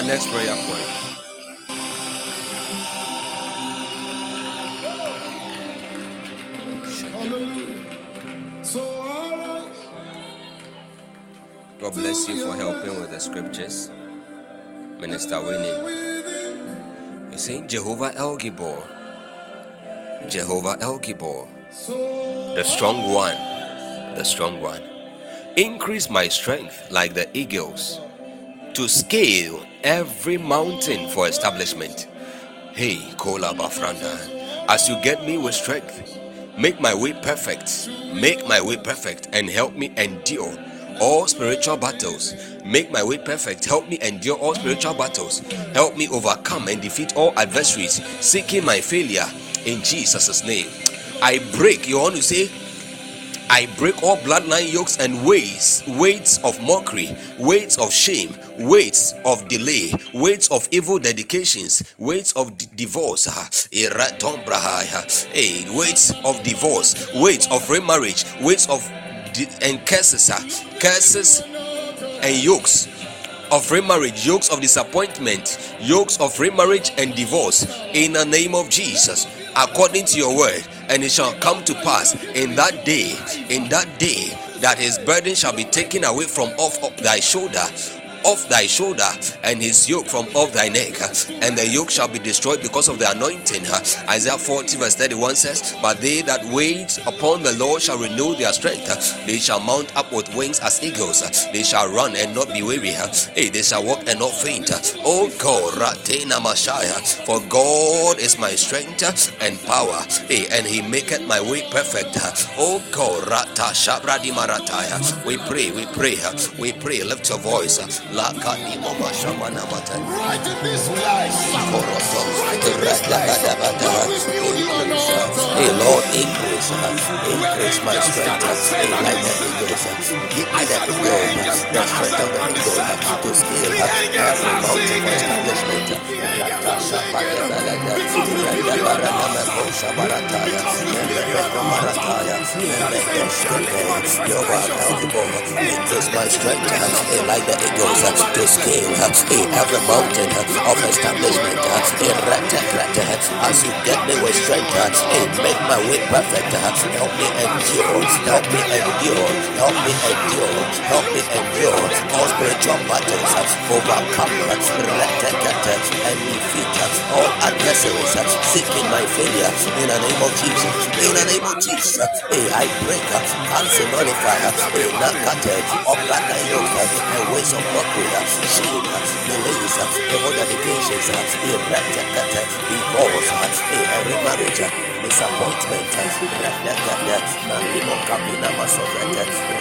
Our next prayer point. God bless you for helping with the scriptures. Minister Winnie. You say Jehovah El Gibor. Jehovah El Gibor. The strong one. The strong one. Increase my strength like the eagles to scale every mountain for establishment. Hey, Kola Bafranda, as you get me with strength, make my way perfect, make my way perfect, and help me endure all spiritual battles. Make my way perfect, help me endure all spiritual battles, help me overcome and defeat all adversaries, seeking my failure in Jesus' name. I break, you want to say, I break all bloodline yokes and weights, weights of mockery, weights of shame, weights of delay, weights of evil dedications, weights of d- divorce, weights of divorce, weights of remarriage, weights of di- and curses, curses and yokes of remarriage, yokes of disappointment, yokes of remarriage and divorce. In the name of Jesus, according to your word. And it shall come to pass in that day, in that day, that his burden shall be taken away from off thy shoulder off thy shoulder and his yoke from off thy neck, and the yoke shall be destroyed because of the anointing. Isaiah 40, verse 31 says, But they that wait upon the Lord shall renew their strength. They shall mount up with wings as eagles. They shall run and not be weary. Hey, they shall walk and not faint. Oh God, Ratena for God is my strength and power. Hey, and he maketh my way perfect. Oh God. We pray, we pray, we pray. Lift your voice. Lakani mama. Right in this place. Hey Lord, increase, increase my strength. Like the eagles, give me that the strength of the to scale every mountain for establishment. Increase my strength, the eagles to scale every mountain of establishment. As you get me with strength, make my way perfect. Help me endure, help me endure, help me endure, help me endure. All spiritual battles, overcome, and defeat all adversaries seeking my failure. In the name of Jesus. In the name of Jesus, I break, cancel, nullify, nakate, upright, and ways of mockery, shame, delays, evil dedications, erected, divorce, every marriage, disappointment,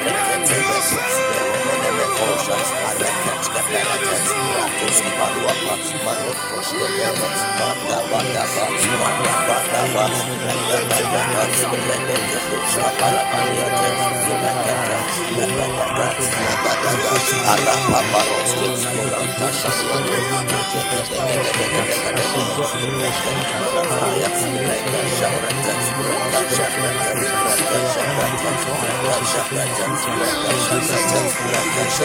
reflected, Nandimo Kapina Masovete, Rekete, Areket, Kapelete, Ratos Arapa Paros,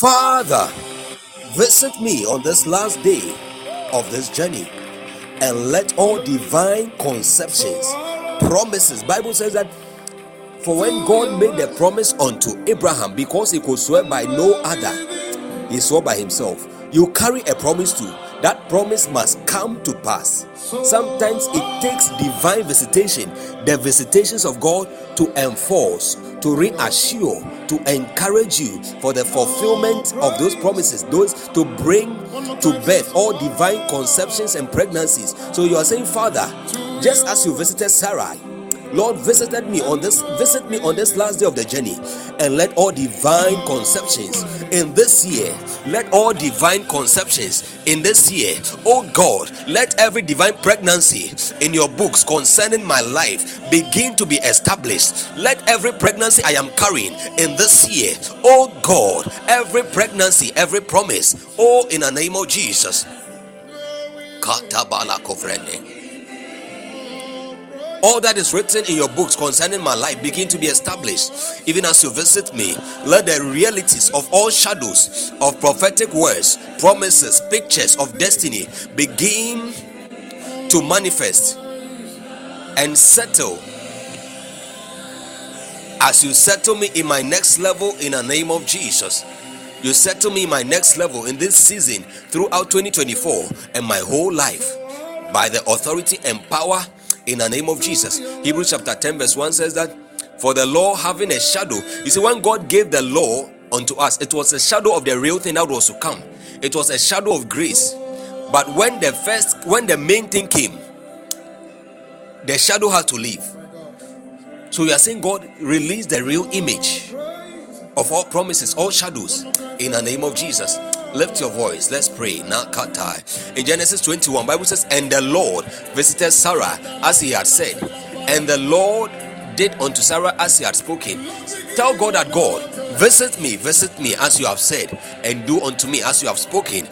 Father, visit me on this last day of this journey and let all divine conceptions, promises, Bible says that for when God made the promise unto Abraham, because he could swear by no other, he swore by himself. You carry a promise too. That promise must come to pass. Sometimes it takes divine visitation, the visitations of God, to enforce, to reassure, to encourage you for the fulfillment of those promises, those to bring to birth all divine conceptions and pregnancies. So you are saying, Father, just as you visited Sarah, Lord, visited me on this, visit me on this last day of the journey, and let all divine conceptions in this year, let all divine conceptions in this year, oh God, let every divine pregnancy in your books concerning my life begin to be established. Let every pregnancy I am carrying in this year, oh God, every pregnancy, every promise, oh in the name of Jesus. Katabala kofrene all that is written in your books concerning my life begin to be established even as you visit me let the realities of all shadows of prophetic words promises pictures of destiny begin to manifest and settle As you settle me in my next level in the name of Jesus. You settle me in my next level in this season throughout 2024 and my whole life by the authority and power in the name of Jesus. Hebrews chapter 10, verse 1 says that for the law having a shadow, you see, when God gave the law unto us, it was a shadow of the real thing that was to come, it was a shadow of grace. But when the first, when the main thing came, the shadow had to leave. So you are saying God released the real image of all promises, all shadows in the name of Jesus. Lift your voice. Let's pray. Nakatai. In Genesis 21, Bible says, And the Lord visited Sarah as he had said, and the Lord did unto Sarah as he had spoken. Tell God that God, visit me, visit me as you have said, and do unto me as you have spoken.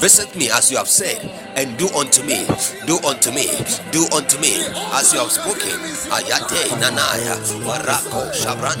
Visit me as you have said, and do unto me, do unto me, do unto me as you have spoken. Ayate nanaya, urako shabaya.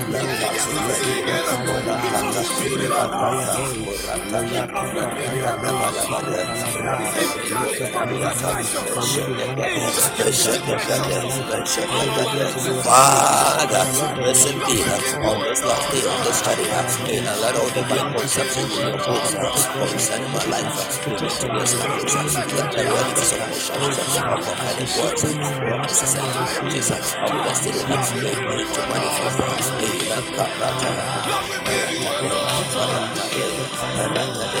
Life, let the in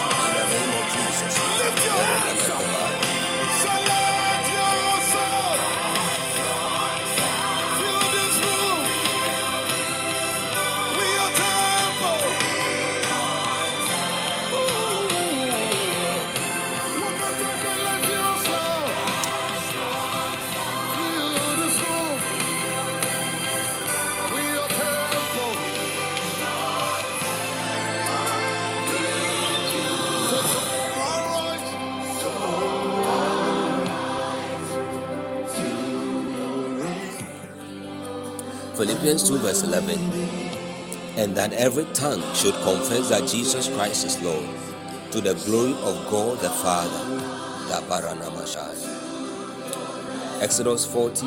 Philippians 2, verse 11. And that every tongue should confess that Jesus Christ is Lord, to the glory of God the Father. Exodus 40,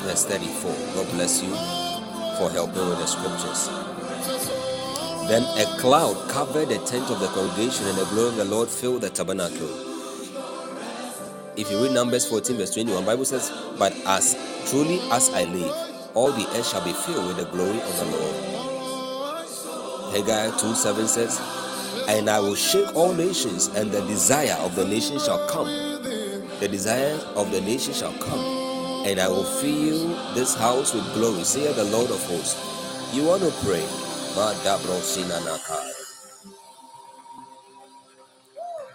verse 34. God bless you for helping with the scriptures. Then a cloud covered the tent of the congregation, and the glory of the Lord filled the tabernacle. If you read Numbers 14, verse 21, Bible says, But as truly as I live, all the earth shall be filled with the glory of the Lord. Haggai 2 7 says, And I will shake all nations, and the desire of the nation shall come. The desire of the nation shall come, and I will fill this house with glory, saith the Lord of hosts. You want to pray?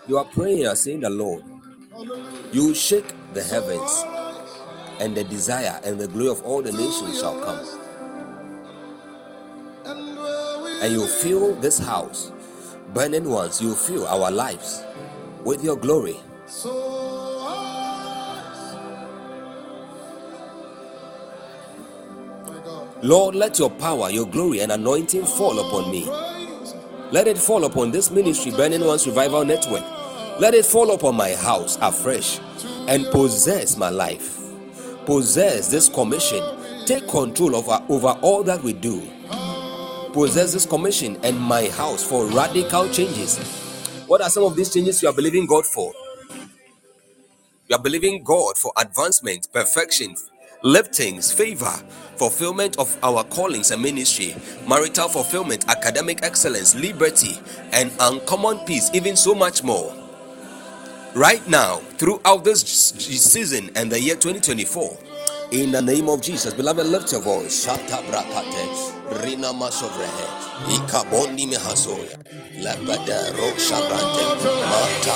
You are praying, are saying, The Lord, you shake the heavens and the desire and the glory of all the nations shall come. And you fill this house, burning ones, you fill our lives with your glory. Lord, let your power, your glory, and anointing fall upon me. Let it fall upon this ministry, Burning Ones Revival Network. Let it fall upon my house afresh and possess my life possess this commission, take control over, over all that we do. Possess this commission and my house for radical changes. What are some of these changes you are believing God for? You are believing God for advancement, perfection, liftings, favor, fulfillment of our callings and ministry, marital fulfillment, academic excellence, liberty, and uncommon peace, even so much more. Right now, throughout this season and the year 2024, in the name of Jesus, beloved, lift your voice. Shata brakate, rina masovrehe, shabrante, mata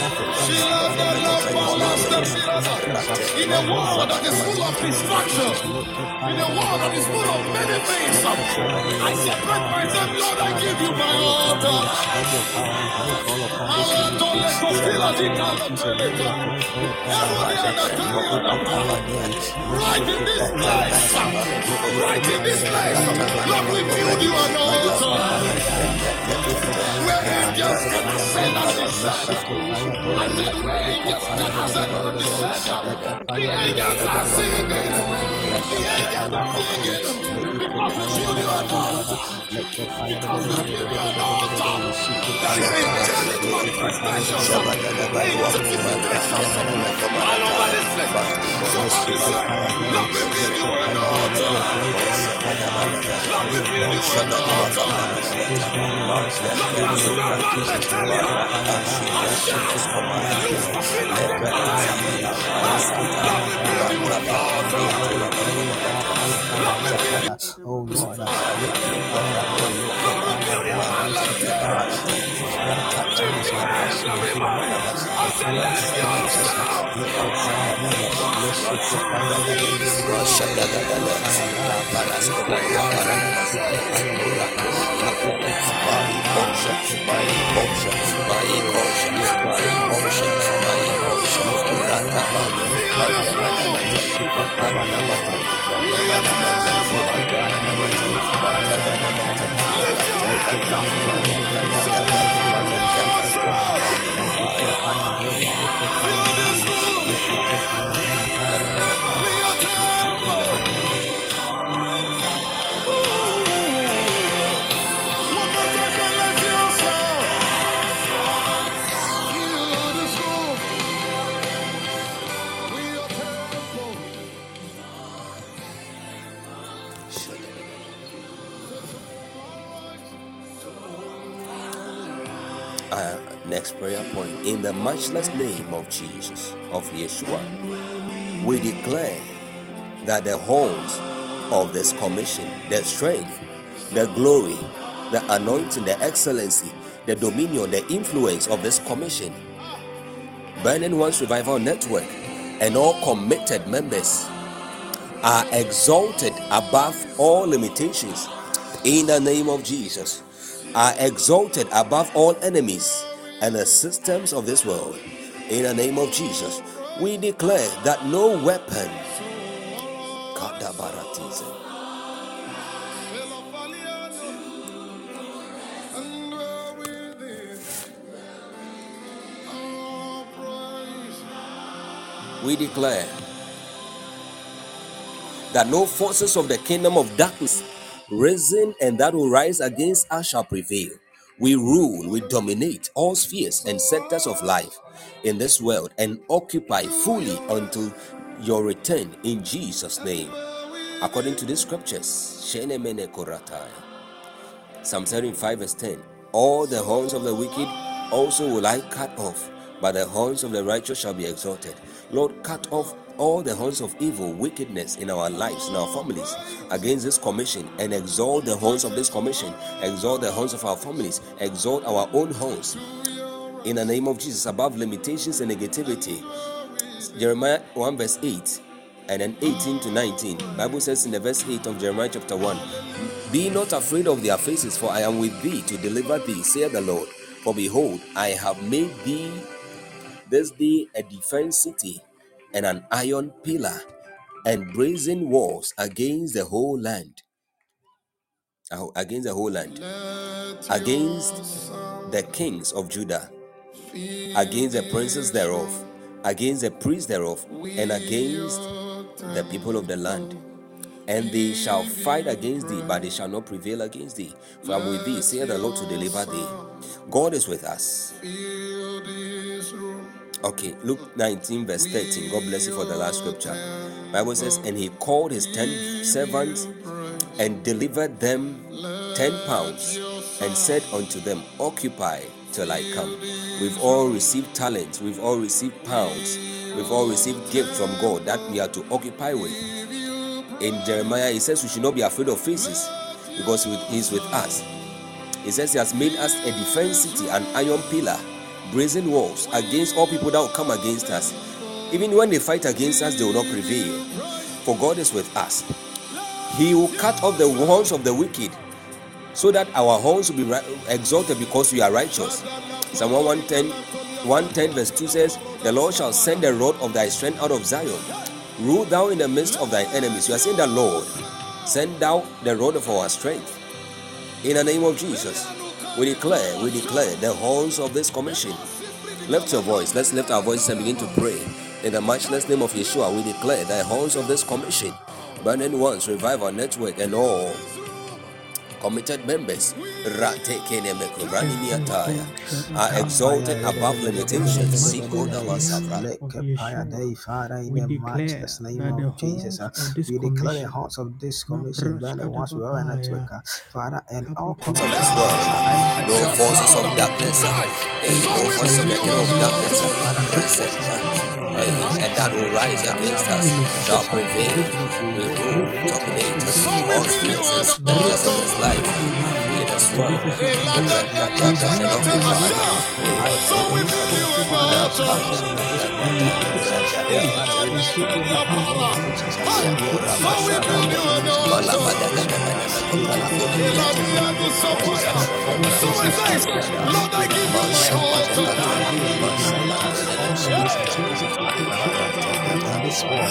She left the love for love in a world that is full of destruction, in a world that is full of many things. I separate myself, Lord, I give you my altar. Right in this place, right in this place, Lord, we build you an altar. Where angels can ascend and and the angels can ascend and build you build you altar. Oh Lord, Uh, next prayer point. In the matchless name of Jesus, of Yeshua, we declare that the horns of this commission, the strength, the glory, the anointing, the excellency, the dominion, the influence of this commission, Burning Ones Revival Network, and all committed members are exalted above all limitations in the name of Jesus, are exalted above all enemies and the systems of this world. In the name of Jesus, we declare that no weapon we declare that no forces of the kingdom of darkness risen and that will rise against us shall prevail. We rule, we dominate all spheres and sectors of life in this world and occupy fully until your return in Jesus' name. According to the scriptures. Psalm 75 verse 10 All the horns of the wicked also will I cut off, but the horns of the righteous shall be exalted. Lord, cut off all the horns of evil, wickedness in our lives, in our families, against this commission, and exalt the horns of this commission, exalt the horns of our families, exalt our own horns. In the name of Jesus, above limitations and negativity. Jeremiah 1 verse 8 and then 18 to 19. Bible says in the verse 8 of Jeremiah chapter 1, Be not afraid of their faces, for I am with thee to deliver thee, saith the Lord. For behold, I have made thee this day a defense city and an iron pillar and brazen walls against the whole land. Against the whole land. Against the kings of Judah, against the princes thereof, against the priests thereof, and against the people of the land. And they shall fight against thee, but they shall not prevail against thee. For I am with thee, saith the Lord, to deliver thee. God is with us. Okay, Luke 19, verse 13. God bless you for the last scripture. Bible says, And he called his ten servants and delivered them ten pounds and said unto them, Occupy till I come. We've all received talents, we've all received pounds, we've all received gifts from God that we are to occupy with. In Jeremiah, he says we should not be afraid of faces because he is with us. He says he has made us a defense city, an iron pillar, brazen walls against all people that will come against us. Even when they fight against us, they will not prevail. For God is with us. He will cut off the horns of the wicked so that our horns will be exalted because we are righteous. Psalm 110, 110 verse 2 says, The Lord shall send the rod of thy strength out of Zion. Rule thou in the midst of thy enemies. You are saying the Lord, send thou the rod of our strength. In the name of Jesus, we declare, we declare the horns of this commission. Lift your voice. Let's lift our voices and begin to pray. In the matchless name of Yeshua, we declare the horns of this commission. Burning Ones Revival Network and all committed members. Are exalted above limitations. We declare the name of Jesus. We declare the hearts of this commission, burning once we are network, Father, and all of this world. No forces of darkness, no forces of the of darkness, and that will rise against us. Shall prevail. We will dominate. All spirits, just of this life life in this world.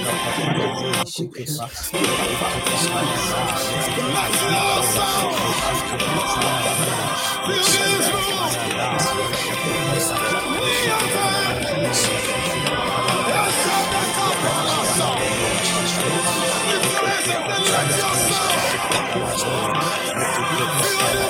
give you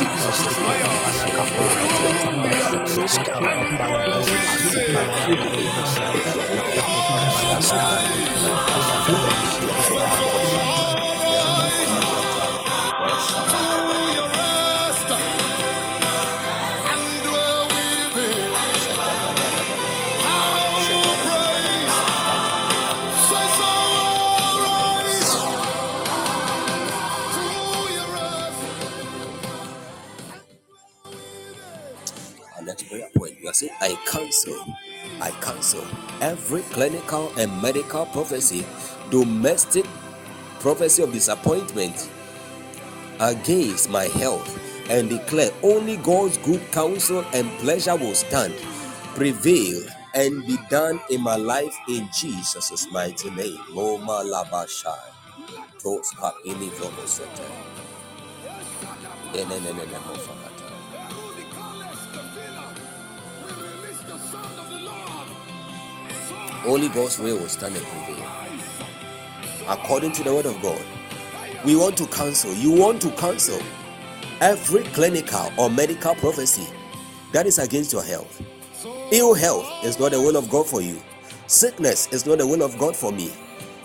my I cancel, I cancel every clinical and medical prophecy, domestic prophecy of disappointment against my health, and declare only God's good counsel and pleasure will stand, prevail, and be done in my life in Jesus' mighty name. Loma Labashai. Tos Only God's way will stand and prevail. According to the word of God, we want to cancel. You want to cancel every clinical or medical prophecy that is against your health. Ill health is not the will of God for you. Sickness is not the will of God for me.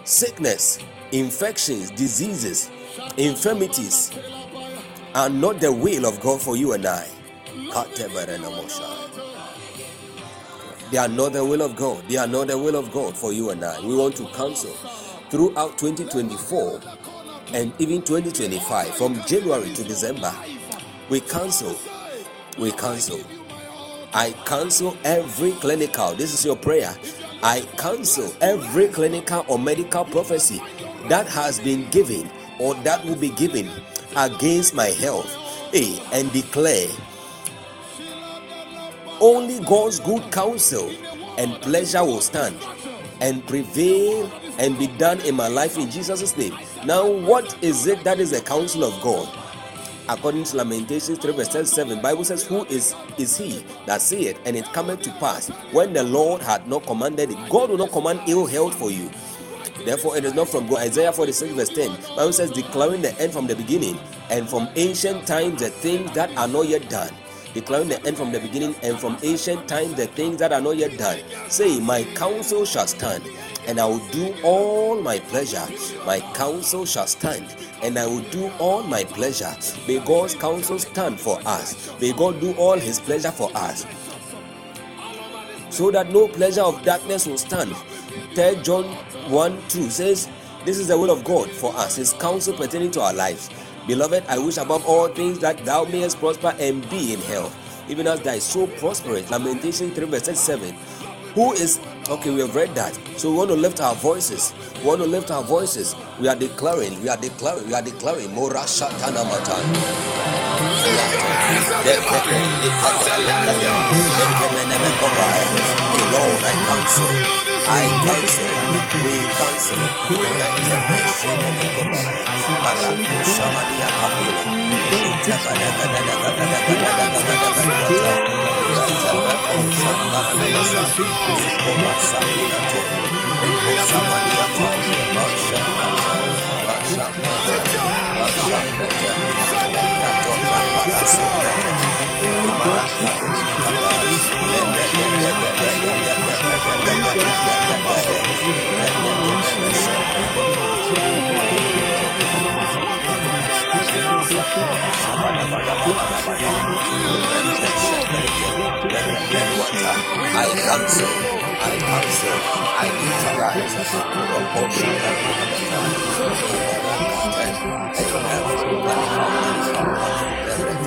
Sickness, infections, diseases, infirmities are not the will of God for you and I. They are not the will of God. They are not the will of God for you and I. We want to cancel throughout 2024 and even 2025 from January to December. We cancel. We cancel. I cancel every clinical. This is your prayer. I cancel every clinical or medical prophecy that has been given or that will be given against my health. Hey, and declare only God's good counsel and pleasure will stand and prevail and be done in my life in Jesus' name. Now, what is it that is the counsel of God? According to Lamentations 3 verse 7, Bible says, Who is is he that saith, and it cometh to pass when the Lord had not commanded it? God will not command ill health for you. Therefore, it is not from God. Isaiah 46 verse 10, Bible says, declaring the end from the beginning, and from ancient times the things that are not yet done declaring the end from the beginning and from ancient times the things that are not yet done. Say, My counsel shall stand, and I will do all my pleasure. My counsel shall stand, and I will do all my pleasure. May God's counsel stand for us. May God do all his pleasure for us. So that no pleasure of darkness will stand. 3 John 1 2 says, This is the will of God for us, his counsel pertaining to our lives. Beloved, I wish above all things that thou mayest prosper and be in health, even as thy soul prospereth. Lamentation 3 verse 7. Who is okay? We have read that. So we want to lift our voices. We want to lift our voices. We are declaring, we are declaring, we are declaring. Mora Shatana Matan. Lord, I cancel. I. We cancel. I cancel, I cancel, I neutralize your portion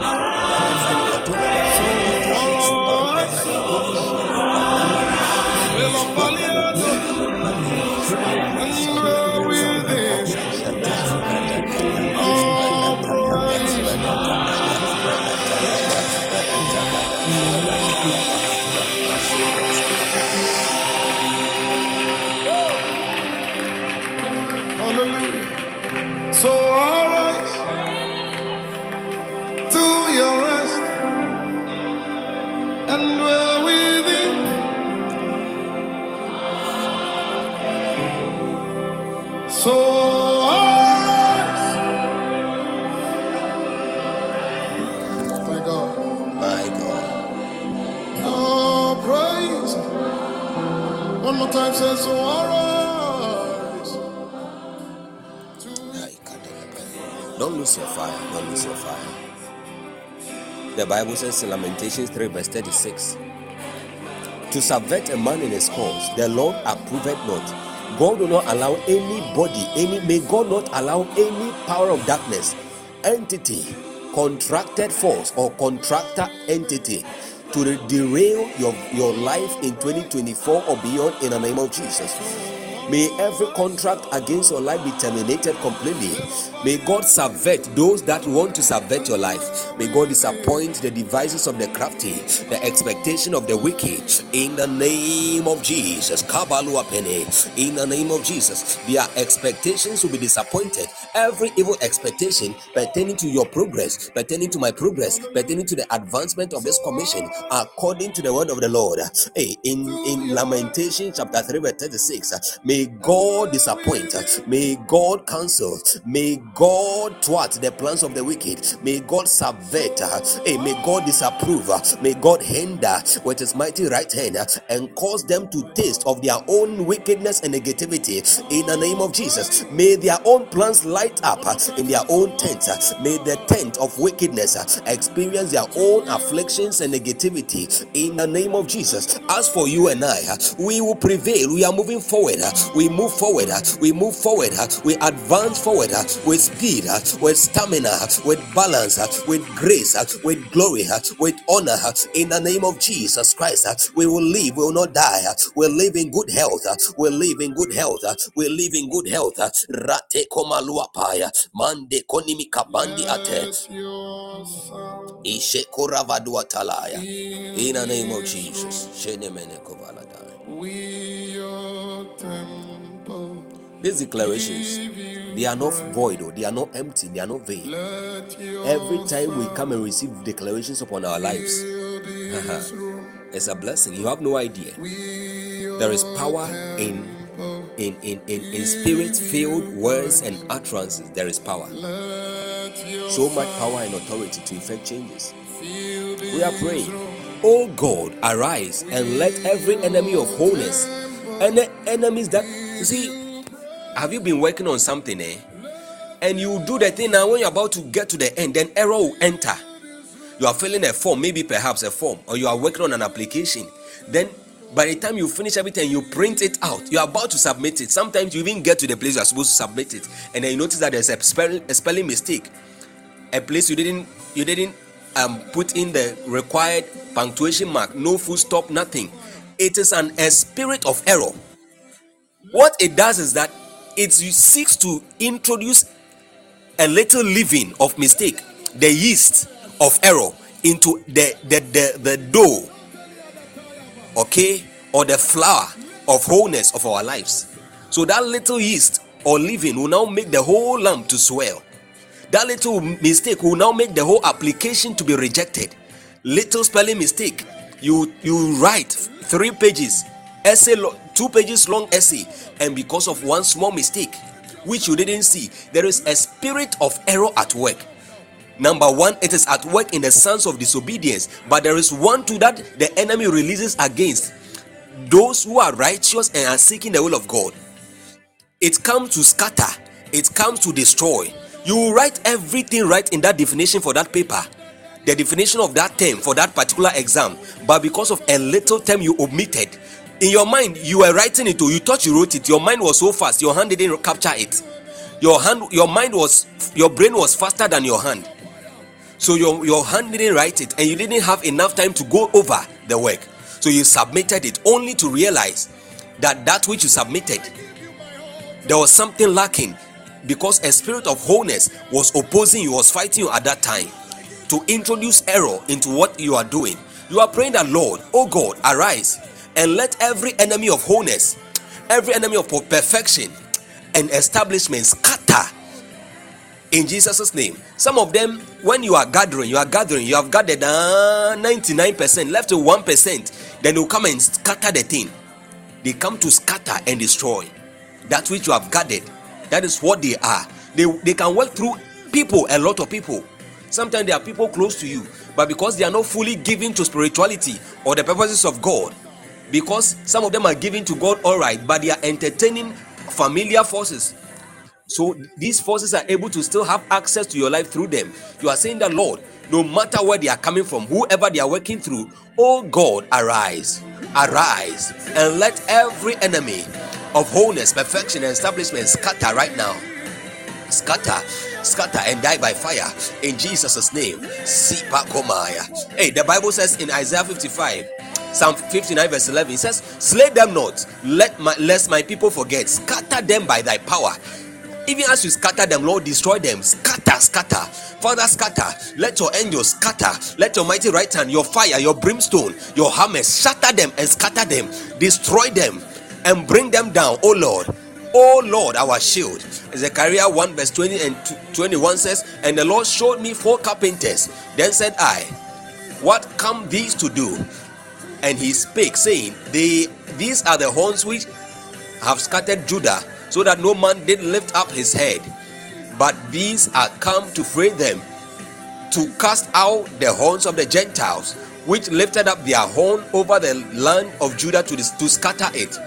Hallelujah. Time, so arise. Don't lose your fire. Don't lose your fire. The Bible says in Lamentations 3, verse 36 To subvert a man in his cause, the Lord approveth not. God will not allow anybody, any may God not allow any power of darkness, entity, contracted force, or contractor entity to derail your, your life in 2024 or beyond in the name of Jesus. May every contract against your life be terminated completely. May God subvert those that want to subvert your life. May God disappoint the devices of the crafty, the expectation of the wicked. In the name of Jesus. In the name of Jesus. Their expectations will be disappointed. Every evil expectation pertaining to your progress, pertaining to my progress, pertaining to the advancement of this commission, according to the word of the Lord. Hey, in, in Lamentation chapter 3, verse 36, may May God disappoint. May God cancel. May God thwart the plans of the wicked. May God subvert. May God disapprove. May God hinder with his mighty right hand and cause them to taste of their own wickedness and negativity. In the name of Jesus, may their own plans light up in their own tents. May the tent of wickedness experience their own afflictions and negativity. In the name of Jesus, as for you and I, we will prevail. We are moving forward we move forward, uh, we move forward, uh, we advance forward uh, with speed, with stamina, with balance, with grace, with glory, with honor. In the name of Jesus Christ, we will live, we will not die. We'll live in good health. We'll live in good health. We'll live in good health. Rate komaluapaya, mande konimi kabandi ate. Ishe In the name of Jesus. Shenemene kovalada. These declarations, they are not void, or they are not empty, they are not vain. Every time we come and receive declarations upon our lives, it's a blessing. You have no idea. There is power in in in in, in spirit-filled words and utterances. There is power. So much power and authority to effect changes. We are praying. Oh God, arise and let every enemy of wholeness and the enemies that see, have you been working on something, eh? And you do the thing now when you're about to get to the end, then error will enter. You are filling a form, maybe perhaps a form, or you are working on an application. Then by the time you finish everything, you print it out. You are about to submit it. Sometimes you even get to the place you are supposed to submit it, and then you notice that there's a spelling, a spelling mistake, a place you didn't you didn't um, put in the required punctuation mark, no full stop, nothing. It is an a spirit of error. What it does is that it seeks to introduce a little leaven of mistake, the yeast of error into the the the, the dough, okay, or the flour of wholeness of our lives. So that little yeast or leaven will now make the whole lump to swell that little mistake will now make the whole application to be rejected. Little spelling mistake. You you write three pages, essay, two pages long essay, and because of one small mistake, which you didn't see, there is a spirit of error at work. Number one, it is at work in the sons of disobedience, but there is one to that the enemy releases against those who are righteous and are seeking the will of God. It comes to scatter, it comes to destroy, you write everything right in that definition for that paper. The definition of that term for that particular exam. But because of a little term you omitted in your mind you were writing it or you thought you wrote it. Your mind was so fast your hand didn't capture it. Your hand your mind was your brain was faster than your hand. So your, your hand didn't write it and you didn't have enough time to go over the work. So you submitted it only to realize that that which you submitted there was something lacking because a spirit of wholeness was opposing you, was fighting you at that time to introduce error into what you are doing. You are praying that, Lord, oh God, arise and let every enemy of wholeness, every enemy of perfection and establishment scatter in Jesus' name. Some of them, when you are gathering, you are gathering, you have gathered uh, 99%, left to 1%, then they will come and scatter the thing. They come to scatter and destroy that which you have gathered that is what they are. They, they can work through people, a lot of people. Sometimes there are people close to you, but because they are not fully given to spirituality or the purposes of God, because some of them are given to God all right, but they are entertaining familiar forces. So these forces are able to still have access to your life through them. You are saying that, Lord, no matter where they are coming from, whoever they are working through, oh God, arise, arise, and let every enemy of wholeness, perfection, and establishment scatter right now. Scatter scatter and die by fire in Jesus' name. Sipakomaya. Hey, the Bible says in Isaiah 55. Psalm 59 verse 11 it says slay them not let my lest my people forget scatter them by thy power even as you scatter them, Lord, destroy them. Scatter, scatter. Father, scatter. Let your angels scatter. Let your mighty right hand, your fire, your brimstone, your hammers, shatter them and scatter them. Destroy them and bring them down, oh Lord. Oh Lord, our shield. Zechariah 1 verse 20 and 21 says, And the Lord showed me four carpenters. Then said I, What come these to do? And he spake, saying, They these are the horns which have scattered Judah so that no man did lift up his head. But these are come to free them, to cast out the horns of the Gentiles, which lifted up their horn over the land of Judah to, to scatter it.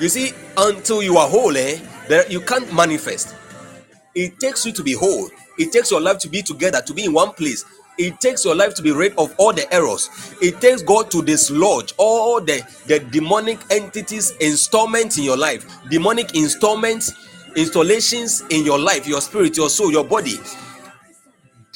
You see, until you are holy, eh, there you can't manifest. It takes you to be whole. It takes your life to be together, to be in one place. It takes your life to be rid of all the errors. It takes god to dislodge all the the demonic entities installments in your life. Demonic installments installations in your life your spirit your soul your body.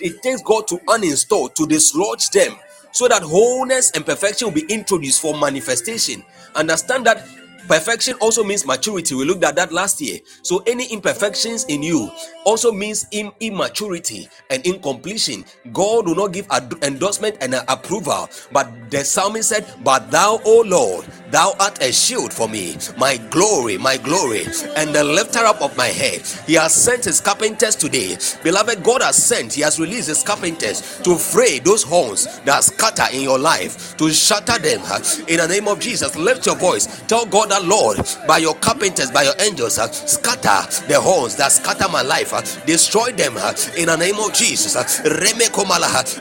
It takes god to uninstall to dislodge them so that wholeness and perfection will be introduced for manifestation. Understand that Perfection also means maturity. We looked at that last year. So any imperfections in you also means in immaturity and incompletion. God will not give ad- endorsement and approval. But the psalmist said, But thou, O Lord, thou art a shield for me, my glory, my glory, and the lifter up of my head. He has sent his carpenters today. Beloved, God has sent, he has released his carpenters to fray those horns that scatter in your life, to shatter them. In the name of Jesus, lift your voice. Tell God Lord, by your carpenters, by your angels, uh, scatter the horns that scatter my life, uh, destroy them uh, in the name of Jesus.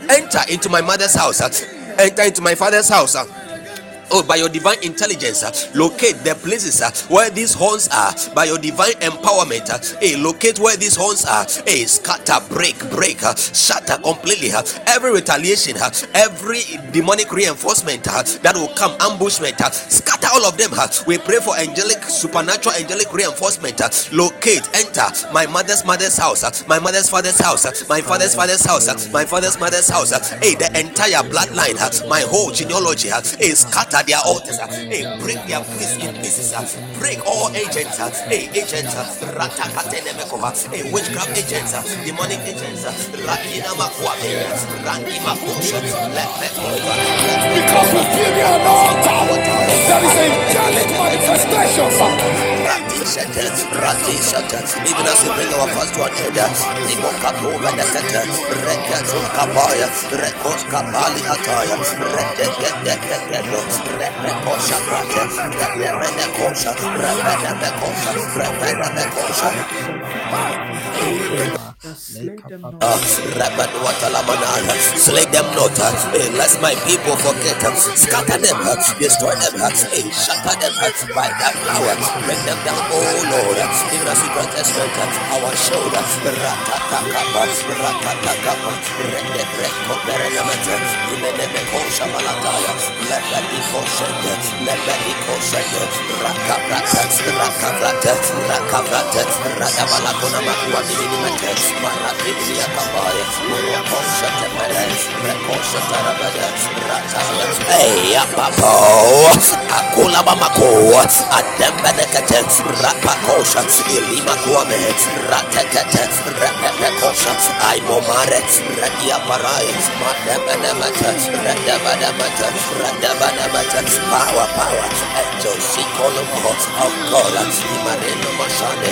Enter into my mother's house, enter into my father's house. Oh, by your divine intelligence, uh, locate the places uh, where these horns are. By your divine empowerment, uh, hey, locate where these horns are. Hey, scatter, break, break, uh, shatter completely. Uh, every retaliation, uh, every demonic reinforcement that will come, ambushment, scatter all of them. We pray for angelic, supernatural, angelic reinforcement. Locate, enter my mother's mother's house, my mother's father's house, my father's father's house, my father's mother's house. Hey, the entire bloodline, my whole genealogy is scattered scatter their altars. Hey, break their place in pieces. Uh, break all agents. Uh, hey, agents. Uh, Ratakatenemekova. Hey, witchcraft agents. Demonic agents. Rakina Makwame. Randy Makosha. Because we feel the altar. There is a angelic manifestation. Even as we bring our first one here, Nimokapo Venekata, Rekato Kabaya, Rekos Kabali Ataya, Rekekekekekelo, Repekosha Prate, Repenekosha, Repenekosha, Repenekosha. Slay them not. Ah, eh, let my people forget. Scatter them. Destroy them. Eh, shatter them eh, by that power. Bring them down, oh, oh Lord. Grant us our shoulder. Ratatakapa. Ratatakapa. Rende breko berenamete. Imeneme kosha malataya. Lebe di koshende. Lebe di koshende. Rakabrata. Rakabrata. Rakabrata. Radabalakona makua minimete. Marakibia Kabaya, Murokosha Tepede, Rekosha Tarabede, Rataya, Hey, Papo, Akula Mamako, Adembenekete, Rapakosha, Ilima Kwame, Ratekete, Repekosha, Aimomare, Radia Parai, Madebenemete, Redebenemete, Redebenemete, Power, Power, Angel Sikolomo of God, Imarino Mashane,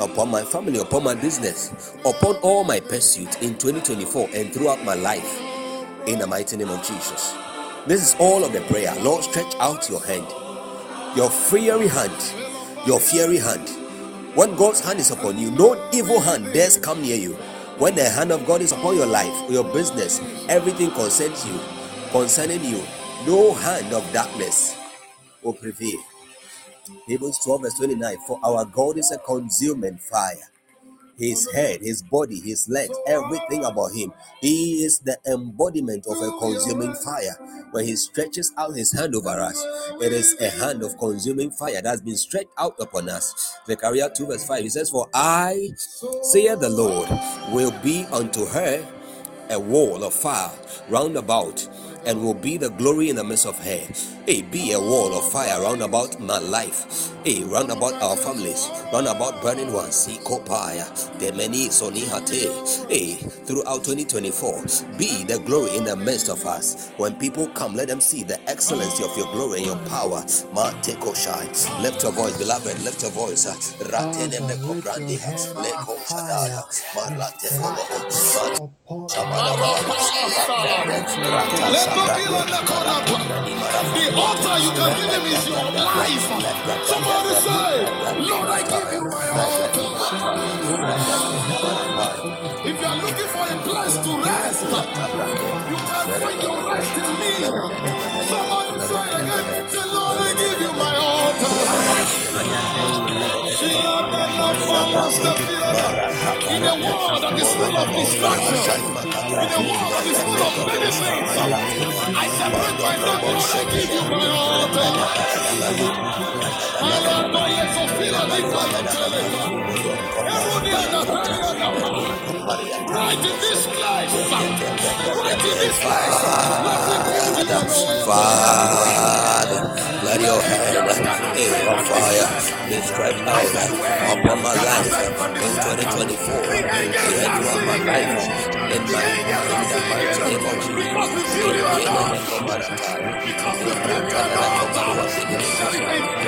upon my family, upon my business, upon all my pursuit in 2024 and throughout my life. In the mighty name of Jesus. This is all of the prayer. Lord, stretch out your hand, your fiery hand, your fiery hand. When God's hand is upon you, no evil hand dares come near you. When the hand of God is upon your life, your business, everything concerns you, concerning you, no hand of darkness will prevail. Hebrews 12, verse 29 For our God is a consuming fire his head, his body, his legs, everything about him. He is the embodiment of a consuming fire. When he stretches out his hand over us, it is a hand of consuming fire that has been stretched out upon us. Zechariah 2, verse 5, he says, For I, saith the Lord, will be unto her a wall of fire round about and will be the glory in the midst of her. Hey, be a wall of fire round about my life. Hey, round about our families, round about burning ones. The many. Hey, throughout 2024, be the glory in the midst of us. When people come, let them see the excellency of your glory and your power. Mate koshai. Lift your voice, beloved. Lift your voice. Ratene. The altar you can give him is your life. Somebody say, Lord, I give you my altar. If you are looking for a place to rest, you can find your rest in me. Somebody say again, say, Lord, I give you my altar. In a world that is full of distraction, in a world that is full of medicines, I separate my name and I give you. my altar. Hallelujah, so feel a Right in this place, right in this place, Father, let your hand of fire be stretched out upon my life in 2024. The of my life in my in the mighty name of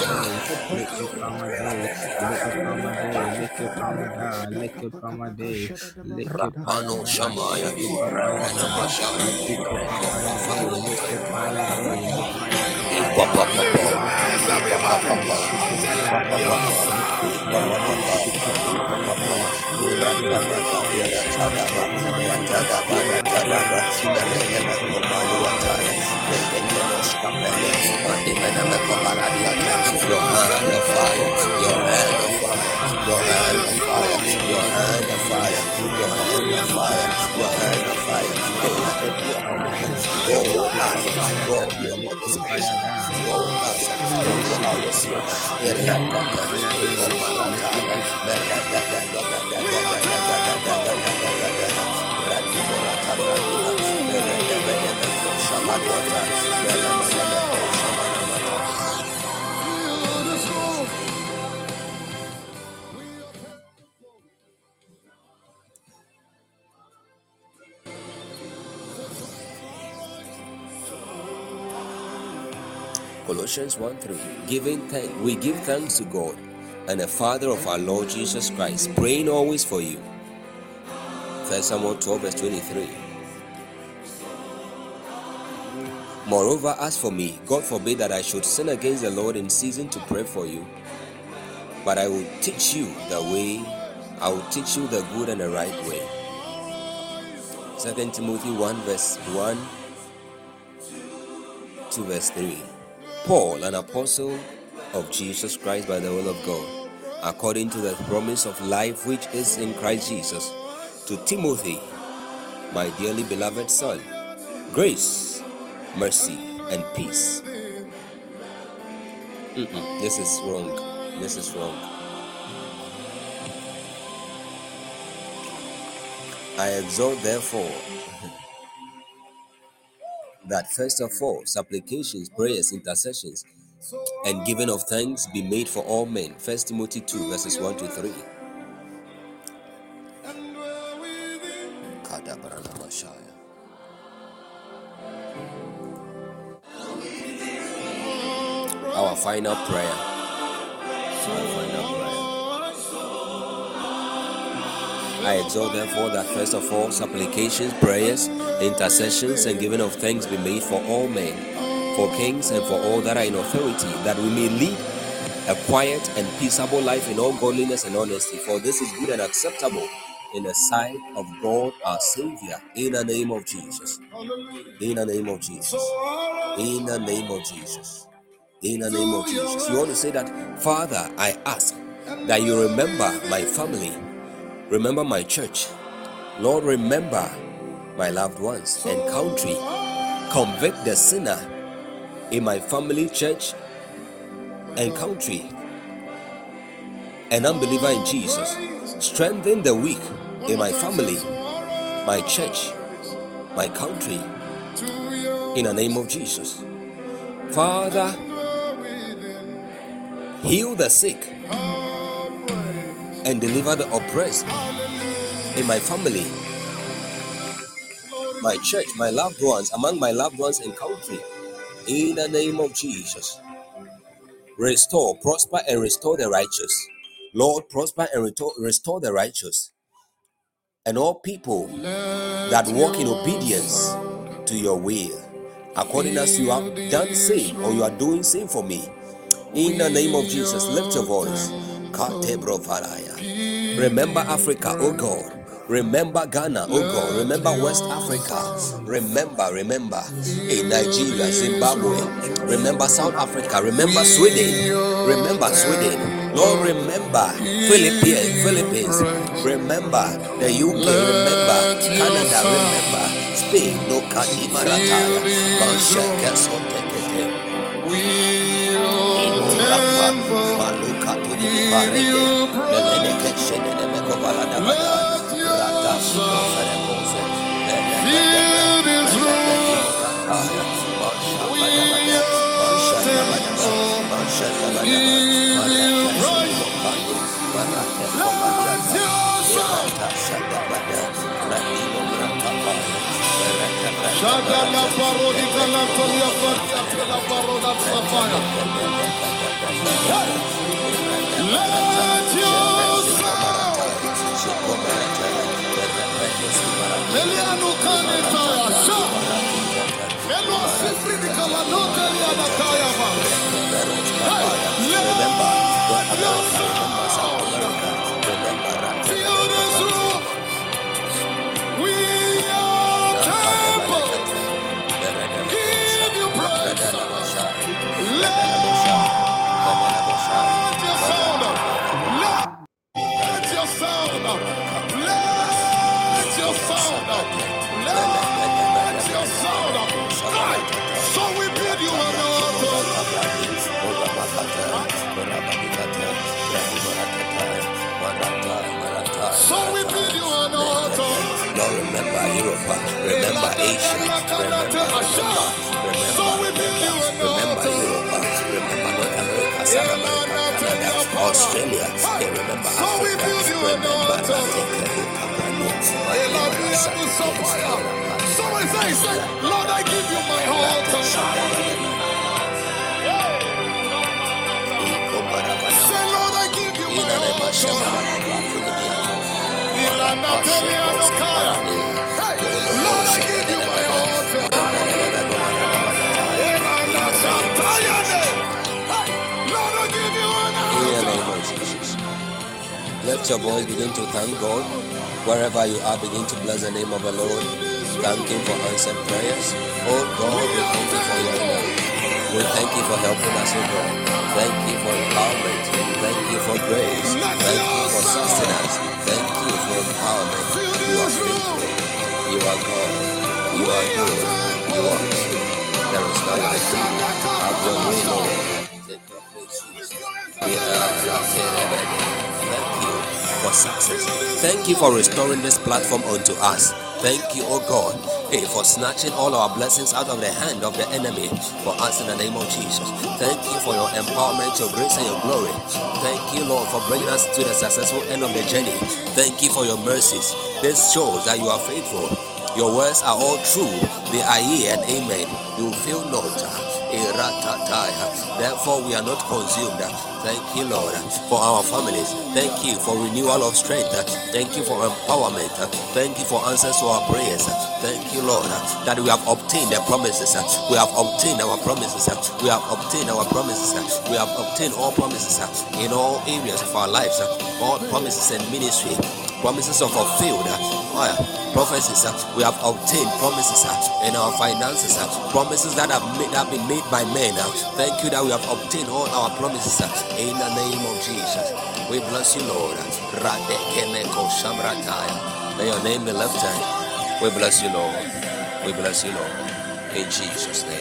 My day, Your hand of fire, fire, fire, fire, fire, fire. Colossians 1 3. Giving thanks, we give thanks to God and the Father of our Lord Jesus Christ, praying always for you. 1 Samuel 12, verse 23. Moreover, as for me, God forbid that I should sin against the Lord in season to pray for you. But I will teach you the way, I will teach you the good and the right way. 2 Timothy 1, verse 1 to verse 3. Paul, an apostle of Jesus Christ by the will of God, according to the promise of life which is in Christ Jesus, to Timothy, my dearly beloved son, grace, mercy, and peace. Mm-mm, this is wrong. This is wrong. I exhort, therefore, that first of all, supplications, prayers, intercessions, and giving of thanks be made for all men. First Timothy 2, verses 1 to 3. Our final prayer. Our final prayer. I exhort therefore that first of all supplications, prayers, intercessions, and giving of thanks be made for all men, for kings, and for all that are in authority, that we may lead a quiet and peaceable life in all godliness and honesty. For this is good and acceptable in the sight of God our Savior. In the name of Jesus. In the name of Jesus. In the name of Jesus. In the name of Jesus. You want to say that, Father, I ask that you remember my family, remember my church. Lord, remember my loved ones and country. Convict the sinner in my family, church, and country. An unbeliever in Jesus. Strengthen the weak in my family, my church, my country. In the name of Jesus. Father, heal the sick and deliver the oppressed in my family, my church, my loved ones, among my loved ones in country. In the name of Jesus. Restore, prosper, and restore the righteous. Lord, prosper and restore, the righteous. And all people that walk in obedience to your will, according as you have done same or you are doing same for me. In the name of Jesus, lift your voice. Remember Africa, oh God. Remember Ghana, oh God. Remember West Africa. Remember, remember in Nigeria, Zimbabwe. Remember South Africa. Remember Sweden. Remember Sweden. Lord, remember Philippines. Philippines. Remember the UK. Remember Canada. Remember Spain. No Kadima Rataya. Manshaka Sotekete. Maluka to the Parade. Melene Keshene Mekovala Dabada. Shadala parodi. Let your Eliano kayama. Hey, let Someone say, say, Lord, I give you my altar. Say, Lord, I give you my altar. Ilana Teliano Kaya. Hey, Lord, I give you my altar. Ilana Santayane. Hey, Lord, I give you an In the altar. name of Jesus. Let your voice begin to thank God. Wherever you are, begin to bless the name of the Lord. Thank Him for answered prayers. Oh God, we thank you for your love. We thank you for helping us, oh God. Thank you for empowerment. Thank you for grace. Thank you for sustenance. Thank you for empowerment. You are faithful. You are God. You are good. You are true. There is none like you. Have your way, Lord. Take your place, Jesus. We are Thank you for success. Thank you for restoring this platform unto us. Thank you, oh God, hey, for snatching all our blessings out of the hand of the enemy for us in the name of Jesus. Thank you for your empowerment, your grace, and your glory. Thank you, Lord, for bringing us to the successful end of the journey. Thank you for your mercies. This shows that you are faithful. Your words are all true. They are yea and amen. You will fail not. Therefore, we are not consumed. Thank you, Lord, for our families. Thank you for renewal of strength. Thank you for empowerment. Thank you for answers to our prayers. Thank you, Lord, that we have obtained the promises. We have obtained our promises. We have obtained our promises. We have obtained all promises in all areas of our lives. All promises and ministry promises of fulfilled uh, prophecies. We have obtained promises uh, in our finances, uh, promises that have, made, have been made by men. Uh, thank you that we have obtained all our promises in the name of Jesus. We bless you, Lord. May your name be lifted. We bless you, Lord. We bless you, Lord. In Jesus' name.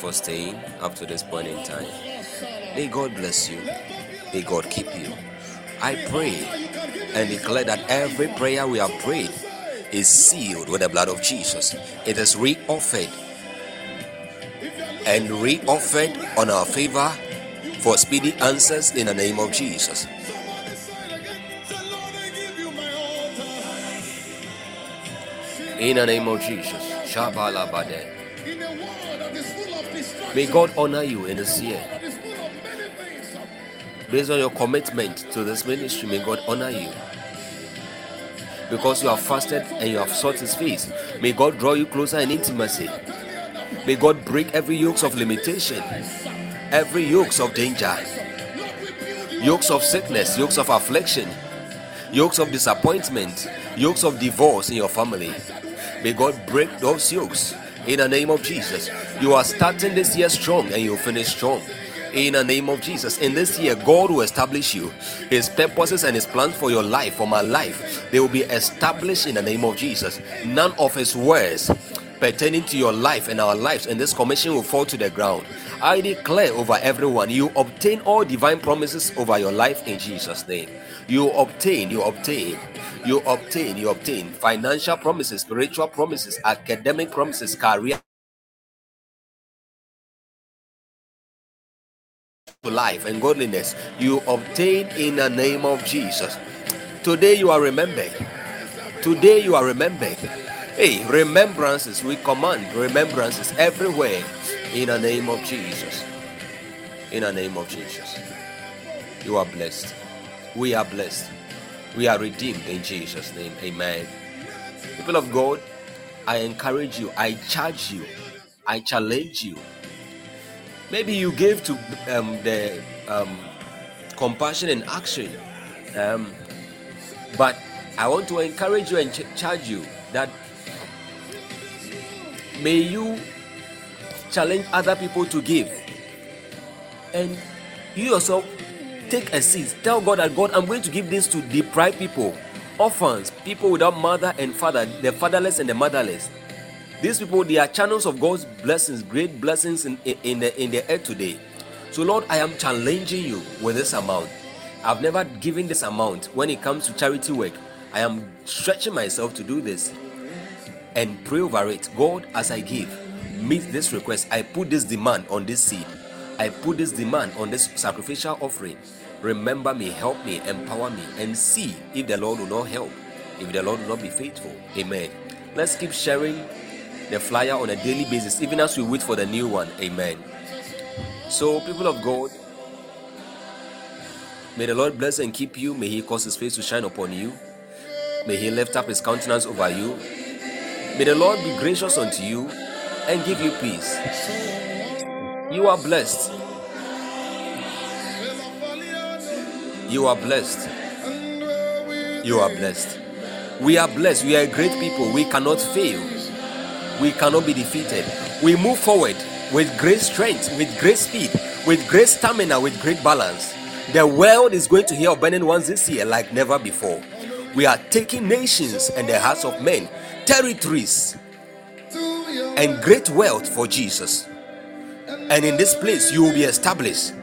For staying up to this point in time. May God bless you. May God keep you. I pray and declare that every prayer we have prayed is sealed with the blood of Jesus. It is re-offered and re-offered on our favor for speedy answers in the name of Jesus. In the name of Jesus. Shabalabade. In May God honor you in this year. Based on your commitment to this ministry, may God honor you. Because you have fasted and you have sought His face, may God draw you closer in intimacy. May God break every yoke of limitation, every yoke of danger, yokes of sickness, yokes of affliction, yokes of disappointment, yokes of divorce in your family. May God break those yokes in the name of Jesus. You are starting this year strong and you'll finish strong. In the name of Jesus. In this year, God will establish you. His purposes and His plans for your life, for my life, they will be established in the name of Jesus. None of His words pertaining to your life and our lives and this commission will fall to the ground. I declare over everyone, you obtain all divine promises over your life in Jesus' name. You obtain, you obtain, you obtain, you obtain financial promises, spiritual promises, academic promises, career life and godliness. You obtain in the name of Jesus. Today you are remembered. Today you are remembered. Hey, remembrances, we command remembrances everywhere in the name of Jesus. In the name of Jesus. You are blessed. We are blessed. We are redeemed in Jesus' name. Amen. People of God, I encourage you, I charge you, I challenge you. Maybe you gave to um, the um, compassion and action, um, but I want to encourage you and ch- charge you that may you challenge other people to give, and you yourself take a seat. Tell God that God, I'm going to give this to deprived people, orphans, people without mother and father, the fatherless and the motherless. These people, they are channels of God's blessings, great blessings in, in, the, in the earth today. So, Lord, I am challenging you with this amount. I've never given this amount when it comes to charity work. I am stretching myself to do this and pray over it. God, as I give, meet this request. I put this demand on this seed. I put this demand on this sacrificial offering. Remember me, help me, empower me, and see if the Lord will not help, if the Lord will not be faithful. Amen. Let's keep sharing the flyer on a daily basis, even as we wait for the new one. Amen. So, people of God, may the Lord bless and keep you. May He cause His face to shine upon you. May He lift up His countenance over you. May the Lord be gracious unto you and give you peace. You are blessed. You are blessed. You are blessed. We are blessed. We are great people. We cannot fail. We cannot be defeated. We move forward with great strength, with great speed, with great stamina, with great balance. The world is going to hear of burning ones this year like never before. We are taking nations and the hearts of men, territories, and great wealth for Jesus. And in this place, you will be established.